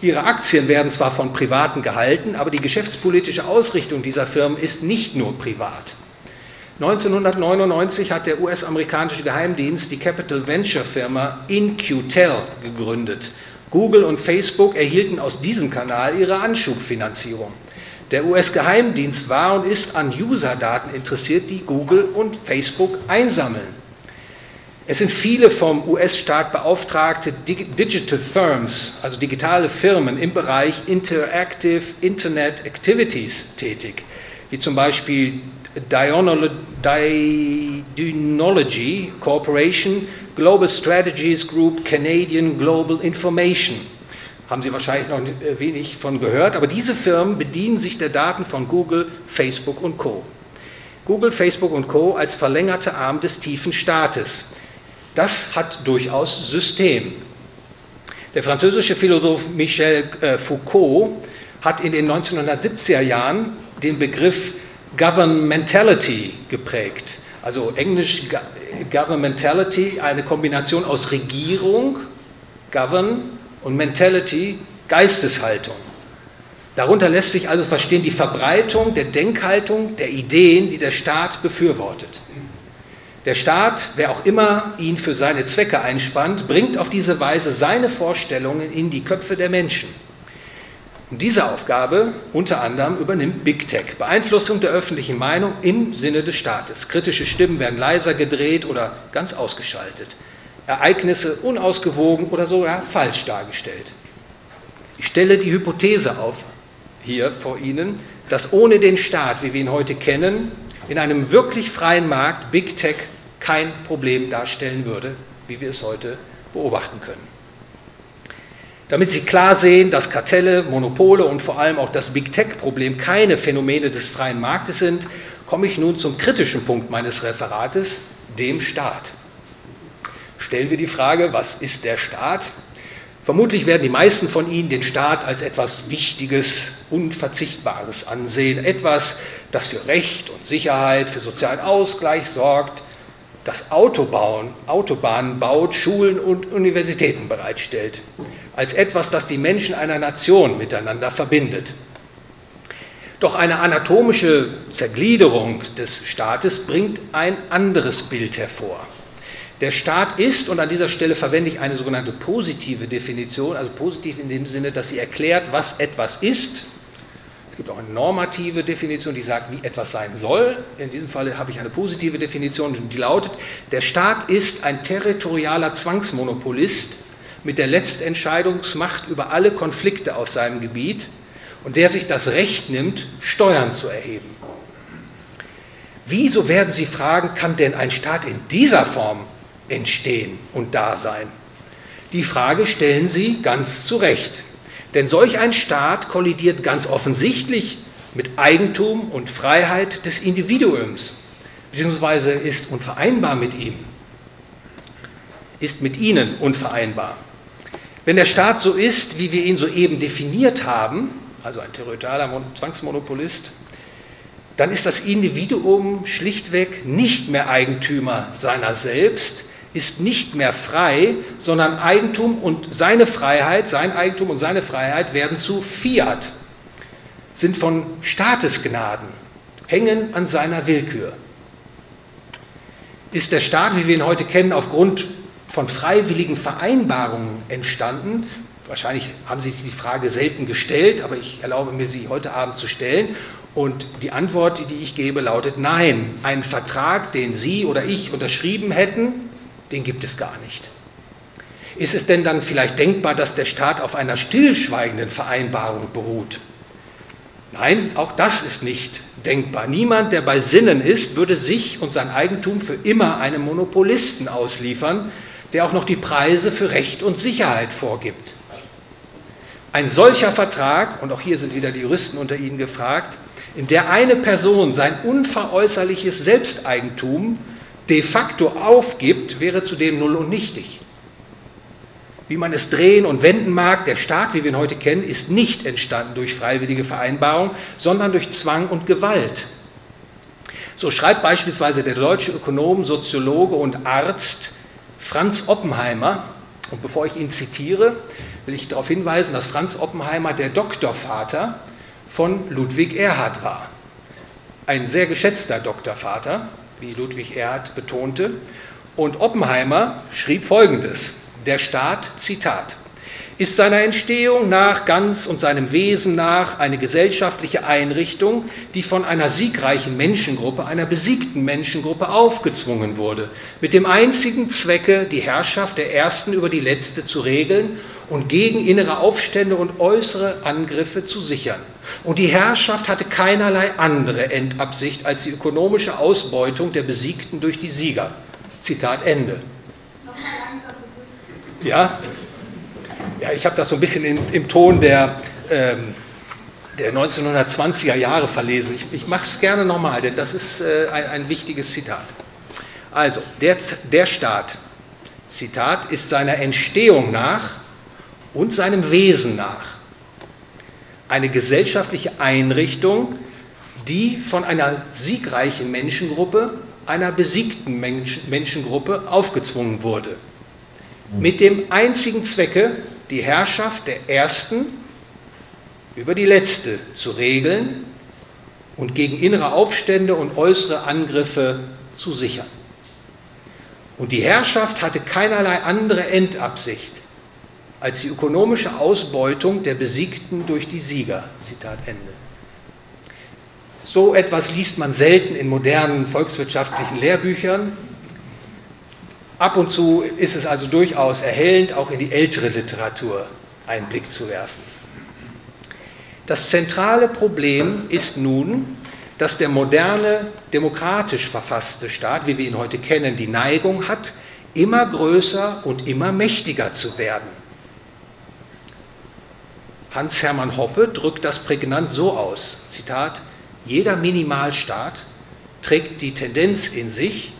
Ihre Aktien werden zwar von Privaten gehalten, aber die geschäftspolitische Ausrichtung dieser Firmen ist nicht nur privat. 1999 hat der US-amerikanische Geheimdienst die Capital Venture Firma InQtel gegründet. Google und Facebook erhielten aus diesem Kanal ihre Anschubfinanzierung. Der US-Geheimdienst war und ist an User-Daten interessiert, die Google und Facebook einsammeln. Es sind viele vom US-Staat beauftragte Digital Firms, also digitale Firmen im Bereich Interactive Internet Activities tätig, wie zum Beispiel Dynology Corporation, Global Strategies Group, Canadian Global Information. Haben Sie wahrscheinlich noch wenig von gehört, aber diese Firmen bedienen sich der Daten von Google, Facebook und Co. Google, Facebook und Co. als verlängerte Arm des tiefen Staates. Das hat durchaus System. Der französische Philosoph Michel äh, Foucault hat in den 1970er Jahren den Begriff Governmentality geprägt. Also englisch Governmentality, eine Kombination aus Regierung, Govern und Mentality, Geisteshaltung. Darunter lässt sich also verstehen die Verbreitung der Denkhaltung, der Ideen, die der Staat befürwortet. Der Staat, wer auch immer ihn für seine Zwecke einspannt, bringt auf diese Weise seine Vorstellungen in die Köpfe der Menschen. Und diese Aufgabe unter anderem übernimmt Big Tech, Beeinflussung der öffentlichen Meinung im Sinne des Staates. Kritische Stimmen werden leiser gedreht oder ganz ausgeschaltet. Ereignisse unausgewogen oder sogar falsch dargestellt. Ich stelle die Hypothese auf, hier vor Ihnen, dass ohne den Staat, wie wir ihn heute kennen, in einem wirklich freien Markt Big Tech kein Problem darstellen würde, wie wir es heute beobachten können. Damit Sie klar sehen, dass Kartelle, Monopole und vor allem auch das Big Tech-Problem keine Phänomene des freien Marktes sind, komme ich nun zum kritischen Punkt meines Referates, dem Staat. Stellen wir die Frage, was ist der Staat? Vermutlich werden die meisten von Ihnen den Staat als etwas Wichtiges, Unverzichtbares ansehen, etwas, das für Recht und Sicherheit, für sozialen Ausgleich sorgt, das Autobauen, Autobahnen baut, Schulen und Universitäten bereitstellt, als etwas, das die Menschen einer Nation miteinander verbindet. Doch eine anatomische Zergliederung des Staates bringt ein anderes Bild hervor. Der Staat ist, und an dieser Stelle verwende ich eine sogenannte positive Definition, also positiv in dem Sinne, dass sie erklärt, was etwas ist, es gibt auch eine normative Definition, die sagt, wie etwas sein soll. In diesem Fall habe ich eine positive Definition, die lautet, der Staat ist ein territorialer Zwangsmonopolist mit der Letztentscheidungsmacht über alle Konflikte auf seinem Gebiet und der sich das Recht nimmt, Steuern zu erheben. Wieso werden Sie fragen, kann denn ein Staat in dieser Form entstehen und da sein? Die Frage stellen Sie ganz zu Recht. Denn solch ein Staat kollidiert ganz offensichtlich mit Eigentum und Freiheit des Individuums, beziehungsweise ist unvereinbar mit ihm, ist mit ihnen unvereinbar. Wenn der Staat so ist, wie wir ihn soeben definiert haben, also ein territorialer Zwangsmonopolist, dann ist das Individuum schlichtweg nicht mehr Eigentümer seiner selbst, ist nicht mehr frei, sondern Eigentum und seine Freiheit, sein Eigentum und seine Freiheit werden zu Fiat, sind von Staatesgnaden, hängen an seiner Willkür. Ist der Staat, wie wir ihn heute kennen, aufgrund von freiwilligen Vereinbarungen entstanden? Wahrscheinlich haben Sie sich die Frage selten gestellt, aber ich erlaube mir, sie heute Abend zu stellen. Und die Antwort, die ich gebe, lautet Nein. Ein Vertrag, den Sie oder ich unterschrieben hätten, den gibt es gar nicht. Ist es denn dann vielleicht denkbar, dass der Staat auf einer stillschweigenden Vereinbarung beruht? Nein, auch das ist nicht denkbar. Niemand, der bei Sinnen ist, würde sich und sein Eigentum für immer einem Monopolisten ausliefern, der auch noch die Preise für Recht und Sicherheit vorgibt. Ein solcher Vertrag, und auch hier sind wieder die Juristen unter Ihnen gefragt, in der eine Person sein unveräußerliches Selbsteigentum de facto aufgibt, wäre zudem null und nichtig. Wie man es drehen und wenden mag, der Staat, wie wir ihn heute kennen, ist nicht entstanden durch freiwillige Vereinbarung, sondern durch Zwang und Gewalt. So schreibt beispielsweise der deutsche Ökonom, Soziologe und Arzt Franz Oppenheimer, und bevor ich ihn zitiere, will ich darauf hinweisen, dass Franz Oppenheimer der Doktorvater von Ludwig Erhard war. Ein sehr geschätzter Doktorvater, wie Ludwig Erhard betonte. Und Oppenheimer schrieb Folgendes, der Staat, Zitat, ist seiner Entstehung nach ganz und seinem Wesen nach eine gesellschaftliche Einrichtung, die von einer siegreichen Menschengruppe, einer besiegten Menschengruppe aufgezwungen wurde, mit dem einzigen Zwecke, die Herrschaft der Ersten über die Letzte zu regeln und gegen innere Aufstände und äußere Angriffe zu sichern. Und die Herrschaft hatte keinerlei andere Endabsicht als die ökonomische Ausbeutung der Besiegten durch die Sieger. Zitat Ende. Ja, ja, ich habe das so ein bisschen in, im Ton der, ähm, der 1920er Jahre verlesen. Ich, ich mache es gerne nochmal, denn das ist äh, ein, ein, wichtiges Zitat. Also, der, der Staat, Zitat, ist seiner Entstehung nach und seinem Wesen nach eine gesellschaftliche Einrichtung, die von einer siegreichen Menschengruppe, einer besiegten Menschengruppe aufgezwungen wurde. Mit dem einzigen Zwecke, die Herrschaft der Ersten über die Letzte zu regeln und gegen innere Aufstände und äußere Angriffe zu sichern. Und die Herrschaft hatte keinerlei andere Endabsicht als die ökonomische Ausbeutung der Besiegten durch die Sieger. Zitat Ende. So etwas liest man selten in modernen volkswirtschaftlichen Lehrbüchern. Ab und zu ist es also durchaus erhellend, auch in die ältere Literatur einen Blick zu werfen. Das zentrale Problem ist nun, dass der moderne, demokratisch verfasste Staat, wie wir ihn heute kennen, die Neigung hat, immer größer und immer mächtiger zu werden. Hans-Hermann Hoppe drückt das prägnant so aus, Zitat, jeder Minimalstaat trägt die Tendenz in sich,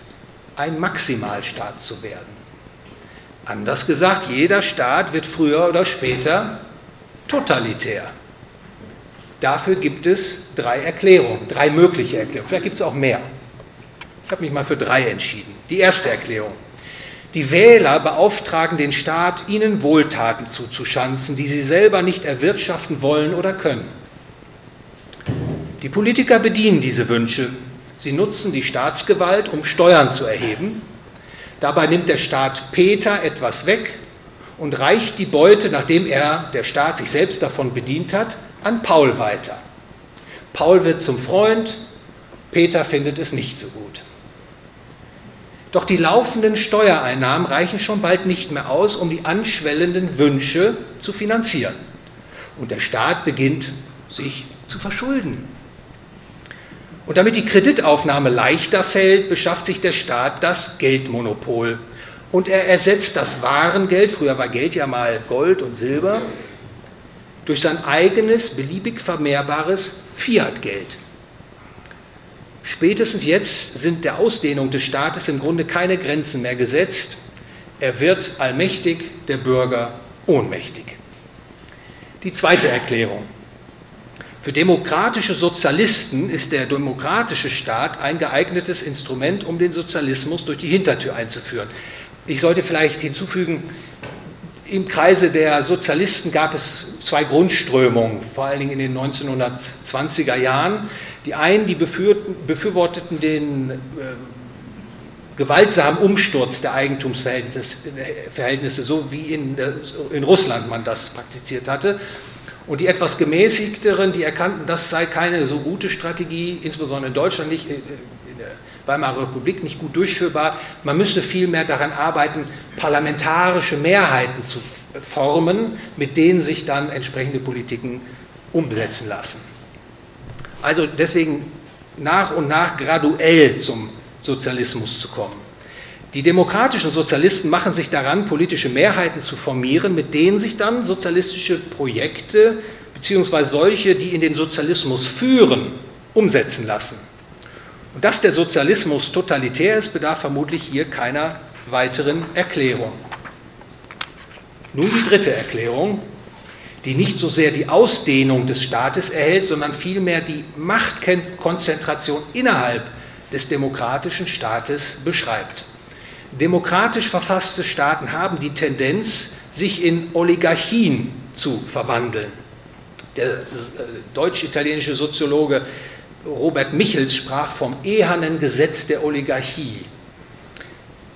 ein Maximalstaat zu werden. Anders gesagt, jeder Staat wird früher oder später totalitär. Dafür gibt es drei Erklärungen, drei mögliche Erklärungen. Vielleicht gibt es auch mehr. Ich habe mich mal für drei entschieden. Die erste Erklärung. Die Wähler beauftragen den Staat, ihnen Wohltaten zuzuschanzen, die sie selber nicht erwirtschaften wollen oder können. Die Politiker bedienen diese Wünsche Sie nutzen die Staatsgewalt, um Steuern zu erheben. Dabei nimmt der Staat Peter etwas weg und reicht die Beute, nachdem er, der Staat, sich selbst davon bedient hat, an Paul weiter. Paul wird zum Freund, Peter findet es nicht so gut. Doch die laufenden Steuereinnahmen reichen schon bald nicht mehr aus, um die anschwellenden Wünsche zu finanzieren. Und der Staat beginnt sich zu verschulden. Und damit die Kreditaufnahme leichter fällt, beschafft sich der Staat das Geldmonopol. Und er ersetzt das Warengeld, früher war Geld ja mal Gold und Silber, durch sein eigenes, beliebig vermehrbares Fiat-Geld. Spätestens jetzt sind der Ausdehnung des Staates im Grunde keine Grenzen mehr gesetzt. Er wird allmächtig, der Bürger ohnmächtig. Die zweite Erklärung. Für demokratische Sozialisten ist der demokratische Staat ein geeignetes Instrument, um den Sozialismus durch die Hintertür einzuführen. Ich sollte vielleicht hinzufügen, im Kreise der Sozialisten gab es zwei Grundströmungen, vor allen Dingen in den 1920er Jahren. Die einen, die befürworteten den äh, gewaltsamen Umsturz der Eigentumsverhältnisse, so wie in, äh, in Russland man das praktiziert hatte. Und die etwas gemäßigteren, die erkannten, das sei keine so gute Strategie, insbesondere in Deutschland nicht, in der Weimarer Republik nicht gut durchführbar. Man müsste vielmehr daran arbeiten, parlamentarische Mehrheiten zu formen, mit denen sich dann entsprechende Politiken umsetzen lassen. Also deswegen nach und nach graduell zum Sozialismus zu kommen. Die demokratischen Sozialisten machen sich daran, politische Mehrheiten zu formieren, mit denen sich dann sozialistische Projekte bzw. solche, die in den Sozialismus führen, umsetzen lassen. Und dass der Sozialismus totalitär ist, bedarf vermutlich hier keiner weiteren Erklärung. Nun die dritte Erklärung, die nicht so sehr die Ausdehnung des Staates erhält, sondern vielmehr die Machtkonzentration innerhalb des demokratischen Staates beschreibt. Demokratisch verfasste Staaten haben die Tendenz, sich in Oligarchien zu verwandeln. Der äh, deutsch-italienische Soziologe Robert Michels sprach vom ehernen Gesetz der Oligarchie.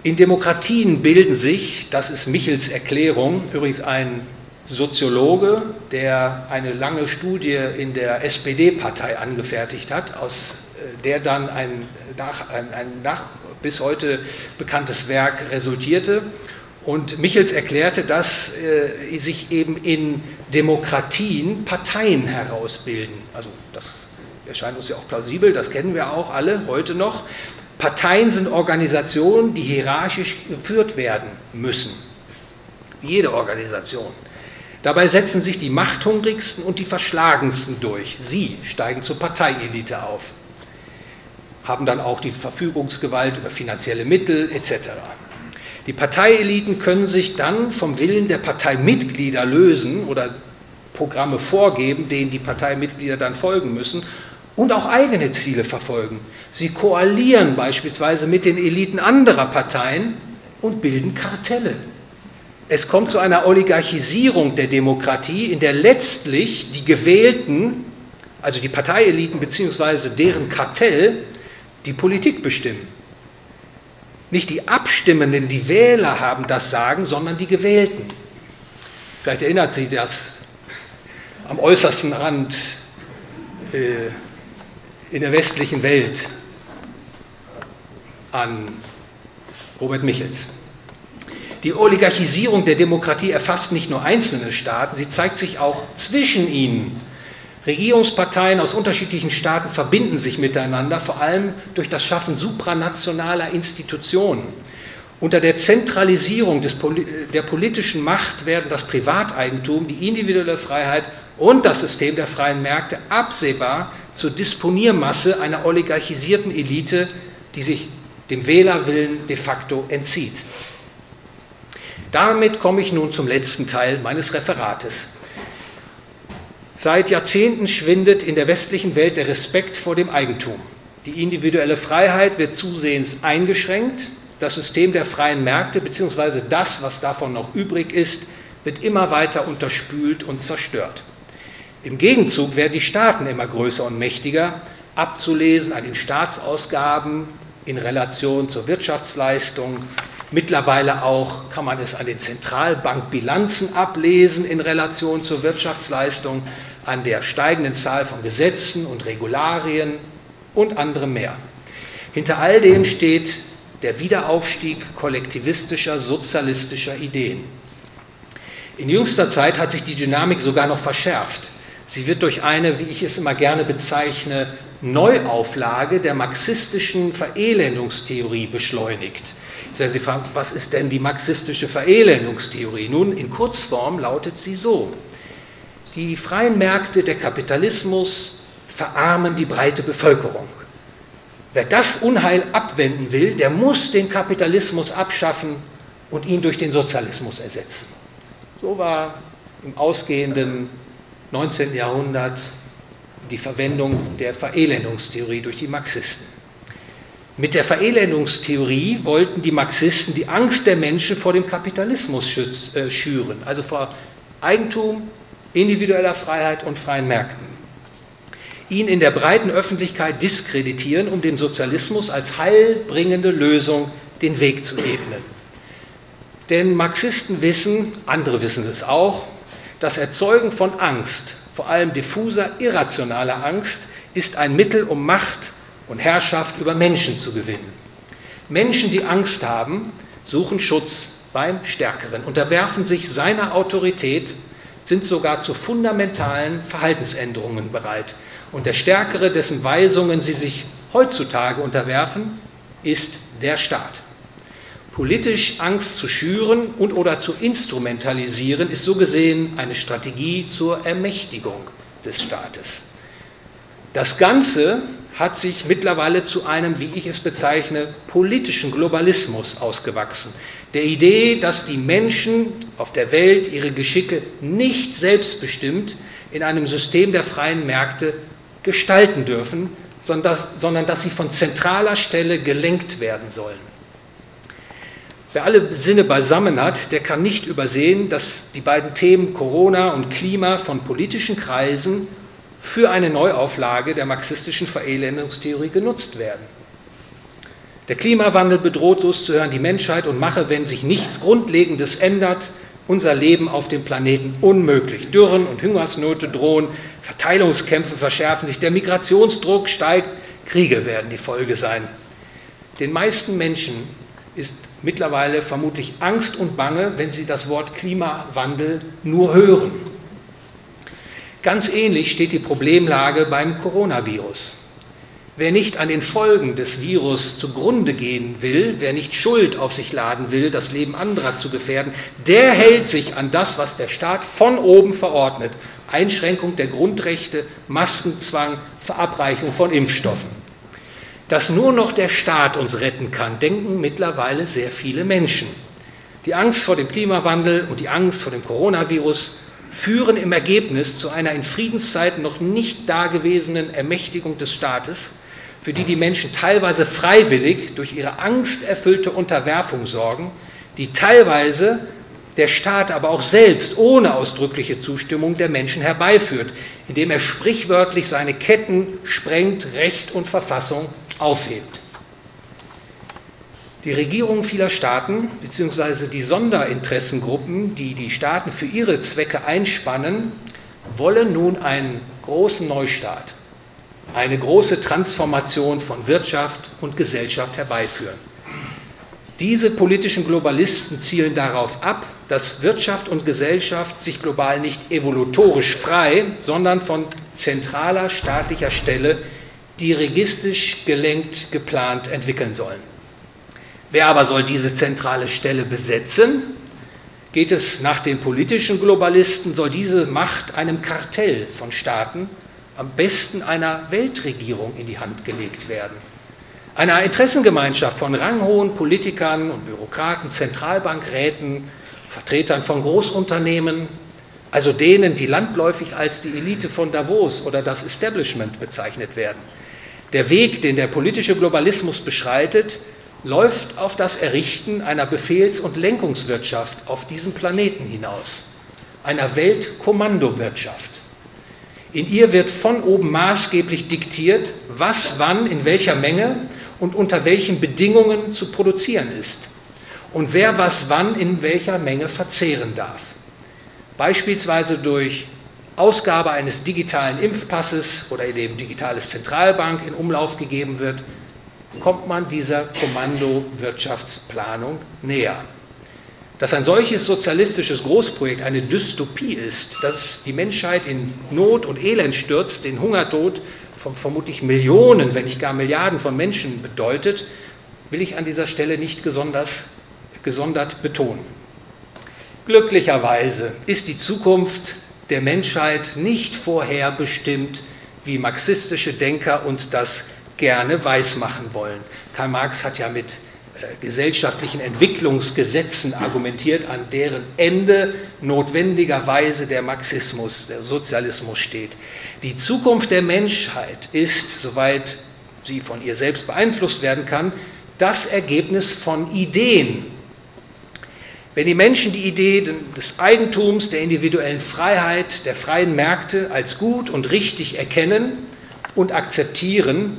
In Demokratien bilden sich, das ist Michels Erklärung, übrigens ein Soziologe, der eine lange Studie in der SPD-Partei angefertigt hat, aus äh, der dann ein, nach, ein, ein nach, bis heute bekanntes Werk resultierte. Und Michels erklärte, dass äh, sich eben in Demokratien Parteien herausbilden. Also das erscheint uns ja auch plausibel, das kennen wir auch alle heute noch. Parteien sind Organisationen, die hierarchisch geführt werden müssen. Jede Organisation. Dabei setzen sich die machthungrigsten und die verschlagensten durch. Sie steigen zur Parteielite auf, haben dann auch die Verfügungsgewalt über finanzielle Mittel etc. Die Parteieliten können sich dann vom Willen der Parteimitglieder lösen oder Programme vorgeben, denen die Parteimitglieder dann folgen müssen und auch eigene Ziele verfolgen. Sie koalieren beispielsweise mit den Eliten anderer Parteien und bilden Kartelle. Es kommt zu einer Oligarchisierung der Demokratie, in der letztlich die Gewählten, also die Parteieliten bzw. deren Kartell, die Politik bestimmen. Nicht die Abstimmenden, die Wähler haben das Sagen, sondern die Gewählten. Vielleicht erinnert Sie das am äußersten Rand äh, in der westlichen Welt an Robert Michels. Die Oligarchisierung der Demokratie erfasst nicht nur einzelne Staaten, sie zeigt sich auch zwischen ihnen. Regierungsparteien aus unterschiedlichen Staaten verbinden sich miteinander, vor allem durch das Schaffen supranationaler Institutionen. Unter der Zentralisierung des, der politischen Macht werden das Privateigentum, die individuelle Freiheit und das System der freien Märkte absehbar zur Disponiermasse einer oligarchisierten Elite, die sich dem Wählerwillen de facto entzieht. Damit komme ich nun zum letzten Teil meines Referates. Seit Jahrzehnten schwindet in der westlichen Welt der Respekt vor dem Eigentum. Die individuelle Freiheit wird zusehends eingeschränkt. Das System der freien Märkte bzw. das, was davon noch übrig ist, wird immer weiter unterspült und zerstört. Im Gegenzug werden die Staaten immer größer und mächtiger, abzulesen an den Staatsausgaben in Relation zur Wirtschaftsleistung, Mittlerweile auch kann man es an den Zentralbankbilanzen ablesen in Relation zur Wirtschaftsleistung, an der steigenden Zahl von Gesetzen und Regularien und anderem mehr. Hinter all dem steht der Wiederaufstieg kollektivistischer, sozialistischer Ideen. In jüngster Zeit hat sich die Dynamik sogar noch verschärft. Sie wird durch eine, wie ich es immer gerne bezeichne, Neuauflage der marxistischen Verelendungstheorie beschleunigt. Werden Sie fragen, was ist denn die marxistische Verelendungstheorie? Nun, in Kurzform lautet sie so. Die freien Märkte, der Kapitalismus verarmen die breite Bevölkerung. Wer das Unheil abwenden will, der muss den Kapitalismus abschaffen und ihn durch den Sozialismus ersetzen. So war im ausgehenden 19. Jahrhundert die Verwendung der Verelendungstheorie durch die Marxisten. Mit der Verelendungstheorie wollten die Marxisten die Angst der Menschen vor dem Kapitalismus äh, schüren, also vor Eigentum, individueller Freiheit und freien Märkten. Ihn in der breiten Öffentlichkeit diskreditieren, um dem Sozialismus als heilbringende Lösung den Weg zu ebnen. Denn Marxisten wissen, andere wissen es auch, das Erzeugen von Angst, vor allem diffuser, irrationaler Angst, ist ein Mittel, um Macht und Herrschaft über Menschen zu gewinnen. Menschen, die Angst haben, suchen Schutz beim Stärkeren, unterwerfen sich seiner Autorität, sind sogar zu fundamentalen Verhaltensänderungen bereit. Und der Stärkere, dessen Weisungen sie sich heutzutage unterwerfen, ist der Staat. Politisch Angst zu schüren und oder zu instrumentalisieren, ist so gesehen eine Strategie zur Ermächtigung des Staates. Das Ganze hat sich mittlerweile zu einem, wie ich es bezeichne, politischen Globalismus ausgewachsen. Der Idee, dass die Menschen auf der Welt ihre Geschicke nicht selbstbestimmt in einem System der freien Märkte gestalten dürfen, sondern dass, sondern dass sie von zentraler Stelle gelenkt werden sollen. Wer alle Sinne beisammen hat, der kann nicht übersehen, dass die beiden Themen Corona und Klima von politischen Kreisen für eine Neuauflage der marxistischen Verelendungstheorie genutzt werden. Der Klimawandel bedroht, so ist zu hören, die Menschheit und mache, wenn sich nichts Grundlegendes ändert, unser Leben auf dem Planeten unmöglich. Dürren und Hungersnöte drohen, Verteilungskämpfe verschärfen sich, der Migrationsdruck steigt, Kriege werden die Folge sein. Den meisten Menschen ist mittlerweile vermutlich Angst und Bange, wenn sie das Wort Klimawandel nur hören. Ganz ähnlich steht die Problemlage beim Coronavirus. Wer nicht an den Folgen des Virus zugrunde gehen will, wer nicht Schuld auf sich laden will, das Leben anderer zu gefährden, der hält sich an das, was der Staat von oben verordnet. Einschränkung der Grundrechte, Maskenzwang, Verabreichung von Impfstoffen. Dass nur noch der Staat uns retten kann, denken mittlerweile sehr viele Menschen. Die Angst vor dem Klimawandel und die Angst vor dem Coronavirus führen im Ergebnis zu einer in Friedenszeiten noch nicht dagewesenen Ermächtigung des Staates, für die die Menschen teilweise freiwillig durch ihre angsterfüllte Unterwerfung sorgen, die teilweise der Staat aber auch selbst ohne ausdrückliche Zustimmung der Menschen herbeiführt, indem er sprichwörtlich seine Ketten sprengt, Recht und Verfassung aufhebt. Die Regierungen vieler Staaten bzw. die Sonderinteressengruppen, die die Staaten für ihre Zwecke einspannen, wollen nun einen großen Neustart, eine große Transformation von Wirtschaft und Gesellschaft herbeiführen. Diese politischen Globalisten zielen darauf ab, dass Wirtschaft und Gesellschaft sich global nicht evolutorisch frei, sondern von zentraler staatlicher Stelle dirigistisch gelenkt geplant entwickeln sollen. Wer aber soll diese zentrale Stelle besetzen? Geht es nach den politischen Globalisten, soll diese Macht einem Kartell von Staaten, am besten einer Weltregierung in die Hand gelegt werden. Einer Interessengemeinschaft von ranghohen Politikern und Bürokraten, Zentralbankräten, Vertretern von Großunternehmen, also denen, die landläufig als die Elite von Davos oder das Establishment bezeichnet werden. Der Weg, den der politische Globalismus beschreitet, läuft auf das Errichten einer Befehls- und Lenkungswirtschaft auf diesem Planeten hinaus, einer Weltkommandowirtschaft. In ihr wird von oben maßgeblich diktiert, was wann in welcher Menge und unter welchen Bedingungen zu produzieren ist und wer was wann in welcher Menge verzehren darf. Beispielsweise durch Ausgabe eines digitalen Impfpasses oder in dem digitales Zentralbank in Umlauf gegeben wird, kommt man dieser Kommandowirtschaftsplanung näher. Dass ein solches sozialistisches Großprojekt eine Dystopie ist, dass die Menschheit in Not und Elend stürzt, den Hungertod von vermutlich Millionen, wenn nicht gar Milliarden von Menschen bedeutet, will ich an dieser Stelle nicht gesondert betonen. Glücklicherweise ist die Zukunft der Menschheit nicht vorherbestimmt, wie marxistische Denker uns das gerne weismachen wollen. Karl Marx hat ja mit äh, gesellschaftlichen Entwicklungsgesetzen argumentiert, an deren Ende notwendigerweise der Marxismus, der Sozialismus steht. Die Zukunft der Menschheit ist, soweit sie von ihr selbst beeinflusst werden kann, das Ergebnis von Ideen. Wenn die Menschen die Idee des Eigentums, der individuellen Freiheit, der freien Märkte als gut und richtig erkennen und akzeptieren,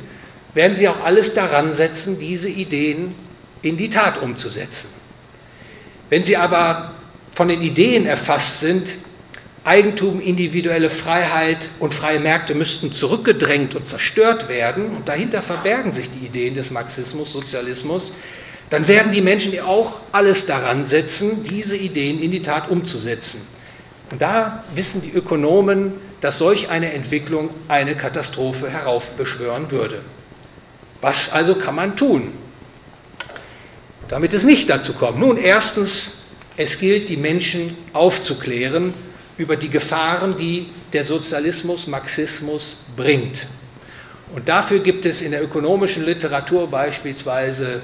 werden sie auch alles daran setzen, diese Ideen in die Tat umzusetzen. Wenn sie aber von den Ideen erfasst sind, Eigentum, individuelle Freiheit und freie Märkte müssten zurückgedrängt und zerstört werden, und dahinter verbergen sich die Ideen des Marxismus, Sozialismus, dann werden die Menschen auch alles daran setzen, diese Ideen in die Tat umzusetzen. Und da wissen die Ökonomen, dass solch eine Entwicklung eine Katastrophe heraufbeschwören würde. Was also kann man tun, damit es nicht dazu kommt? Nun, erstens, es gilt, die Menschen aufzuklären über die Gefahren, die der Sozialismus, Marxismus bringt. Und dafür gibt es in der ökonomischen Literatur beispielsweise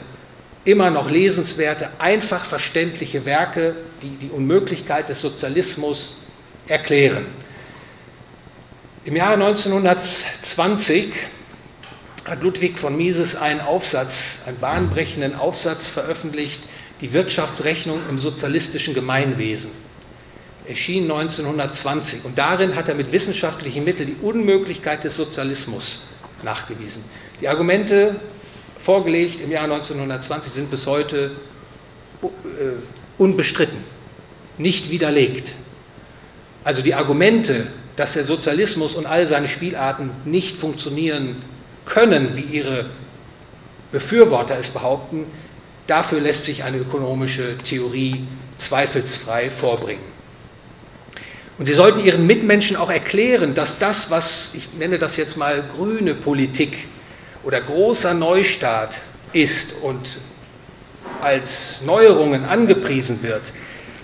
immer noch lesenswerte, einfach verständliche Werke, die die Unmöglichkeit des Sozialismus erklären. Im Jahre 1920 hat Ludwig von Mises einen Aufsatz, einen bahnbrechenden Aufsatz veröffentlicht, die Wirtschaftsrechnung im sozialistischen Gemeinwesen. Erschien 1920 und darin hat er mit wissenschaftlichen Mitteln die Unmöglichkeit des Sozialismus nachgewiesen. Die Argumente, vorgelegt im Jahr 1920, sind bis heute äh, unbestritten. nicht widerlegt. Also die Argumente, dass der Sozialismus und all seine Spielarten nicht funktionieren können, wie ihre Befürworter es behaupten, dafür lässt sich eine ökonomische Theorie zweifelsfrei vorbringen. Und Sie sollten Ihren Mitmenschen auch erklären, dass das, was ich nenne das jetzt mal grüne Politik oder großer Neustart ist und als Neuerungen angepriesen wird,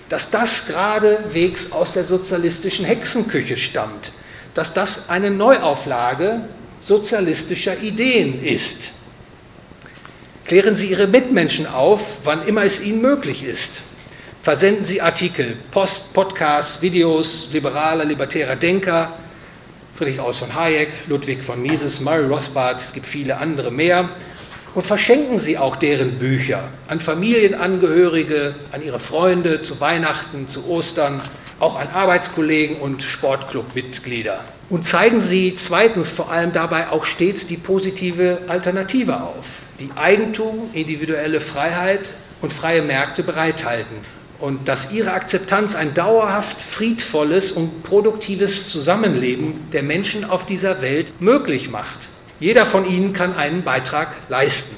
dass das geradewegs aus der sozialistischen Hexenküche stammt, dass das eine Neuauflage sozialistischer Ideen ist. Klären Sie Ihre Mitmenschen auf, wann immer es Ihnen möglich ist. Versenden Sie Artikel, Post, Podcasts, Videos liberaler, libertärer Denker, Friedrich Aus von Hayek, Ludwig von Mises, Murray Rothbard, es gibt viele andere mehr. Und verschenken Sie auch deren Bücher an Familienangehörige, an Ihre Freunde, zu Weihnachten, zu Ostern, auch an Arbeitskollegen und Sportclubmitglieder. Und zeigen Sie zweitens vor allem dabei auch stets die positive Alternative auf, die Eigentum, individuelle Freiheit und freie Märkte bereithalten und dass ihre Akzeptanz ein dauerhaft friedvolles und produktives Zusammenleben der Menschen auf dieser Welt möglich macht. Jeder von ihnen kann einen Beitrag leisten.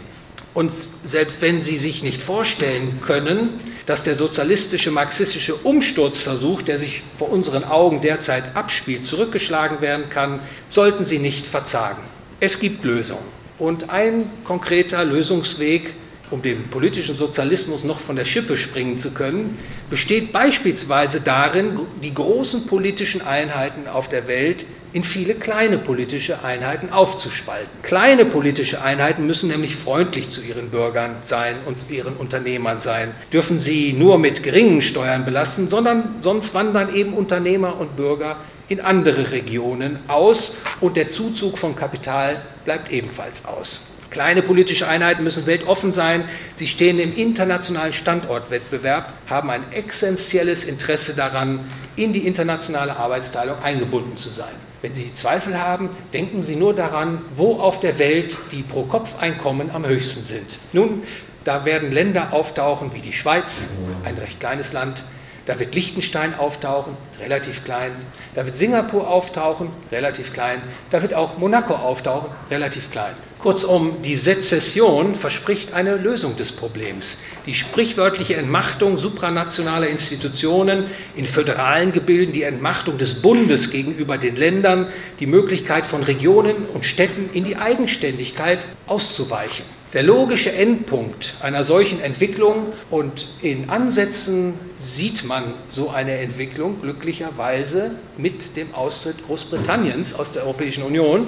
Und selbst wenn Sie sich nicht vorstellen können, dass der sozialistische marxistische Umsturzversuch, der sich vor unseren Augen derzeit abspielt, zurückgeschlagen werden kann, sollten Sie nicht verzagen. Es gibt Lösungen. Und ein konkreter Lösungsweg um dem politischen Sozialismus noch von der Schippe springen zu können, besteht beispielsweise darin, die großen politischen Einheiten auf der Welt in viele kleine politische Einheiten aufzuspalten. Kleine politische Einheiten müssen nämlich freundlich zu ihren Bürgern sein und ihren Unternehmern sein, dürfen sie nur mit geringen Steuern belasten, sondern sonst wandern eben Unternehmer und Bürger in andere Regionen aus und der Zuzug von Kapital bleibt ebenfalls aus. Kleine politische Einheiten müssen weltoffen sein. Sie stehen im internationalen Standortwettbewerb, haben ein essentielles Interesse daran, in die internationale Arbeitsteilung eingebunden zu sein. Wenn Sie Zweifel haben, denken Sie nur daran, wo auf der Welt die Pro-Kopf-Einkommen am höchsten sind. Nun, da werden Länder auftauchen wie die Schweiz, ein recht kleines Land, da wird Liechtenstein auftauchen, relativ klein. Da wird Singapur auftauchen, relativ klein. Da wird auch Monaco auftauchen, relativ klein. Kurzum, die Sezession verspricht eine Lösung des Problems. Die sprichwörtliche Entmachtung supranationaler Institutionen in föderalen Gebilden, die Entmachtung des Bundes gegenüber den Ländern, die Möglichkeit von Regionen und Städten in die Eigenständigkeit auszuweichen. Der logische Endpunkt einer solchen Entwicklung und in Ansätzen sieht man so eine Entwicklung glücklicherweise mit dem Austritt Großbritanniens aus der Europäischen Union.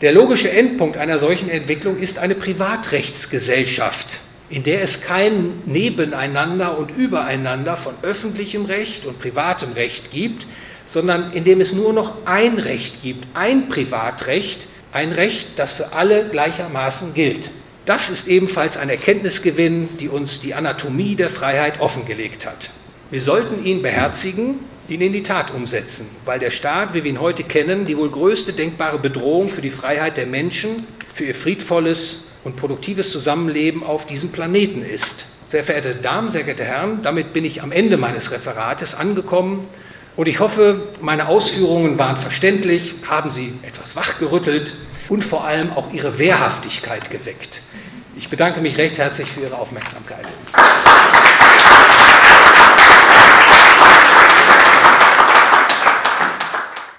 Der logische Endpunkt einer solchen Entwicklung ist eine Privatrechtsgesellschaft, in der es kein Nebeneinander und Übereinander von öffentlichem Recht und privatem Recht gibt, sondern in dem es nur noch ein Recht gibt, ein Privatrecht, ein Recht, das für alle gleichermaßen gilt. Das ist ebenfalls ein Erkenntnisgewinn, die uns die Anatomie der Freiheit offengelegt hat. Wir sollten ihn beherzigen, ihn in die Tat umsetzen, weil der Staat, wie wir ihn heute kennen, die wohl größte denkbare Bedrohung für die Freiheit der Menschen, für ihr friedvolles und produktives Zusammenleben auf diesem Planeten ist. Sehr verehrte Damen, sehr geehrte Herren, damit bin ich am Ende meines Referates angekommen und ich hoffe, meine Ausführungen waren verständlich, haben Sie etwas wachgerüttelt und vor allem auch Ihre Wehrhaftigkeit geweckt. Ich bedanke mich recht herzlich für Ihre Aufmerksamkeit.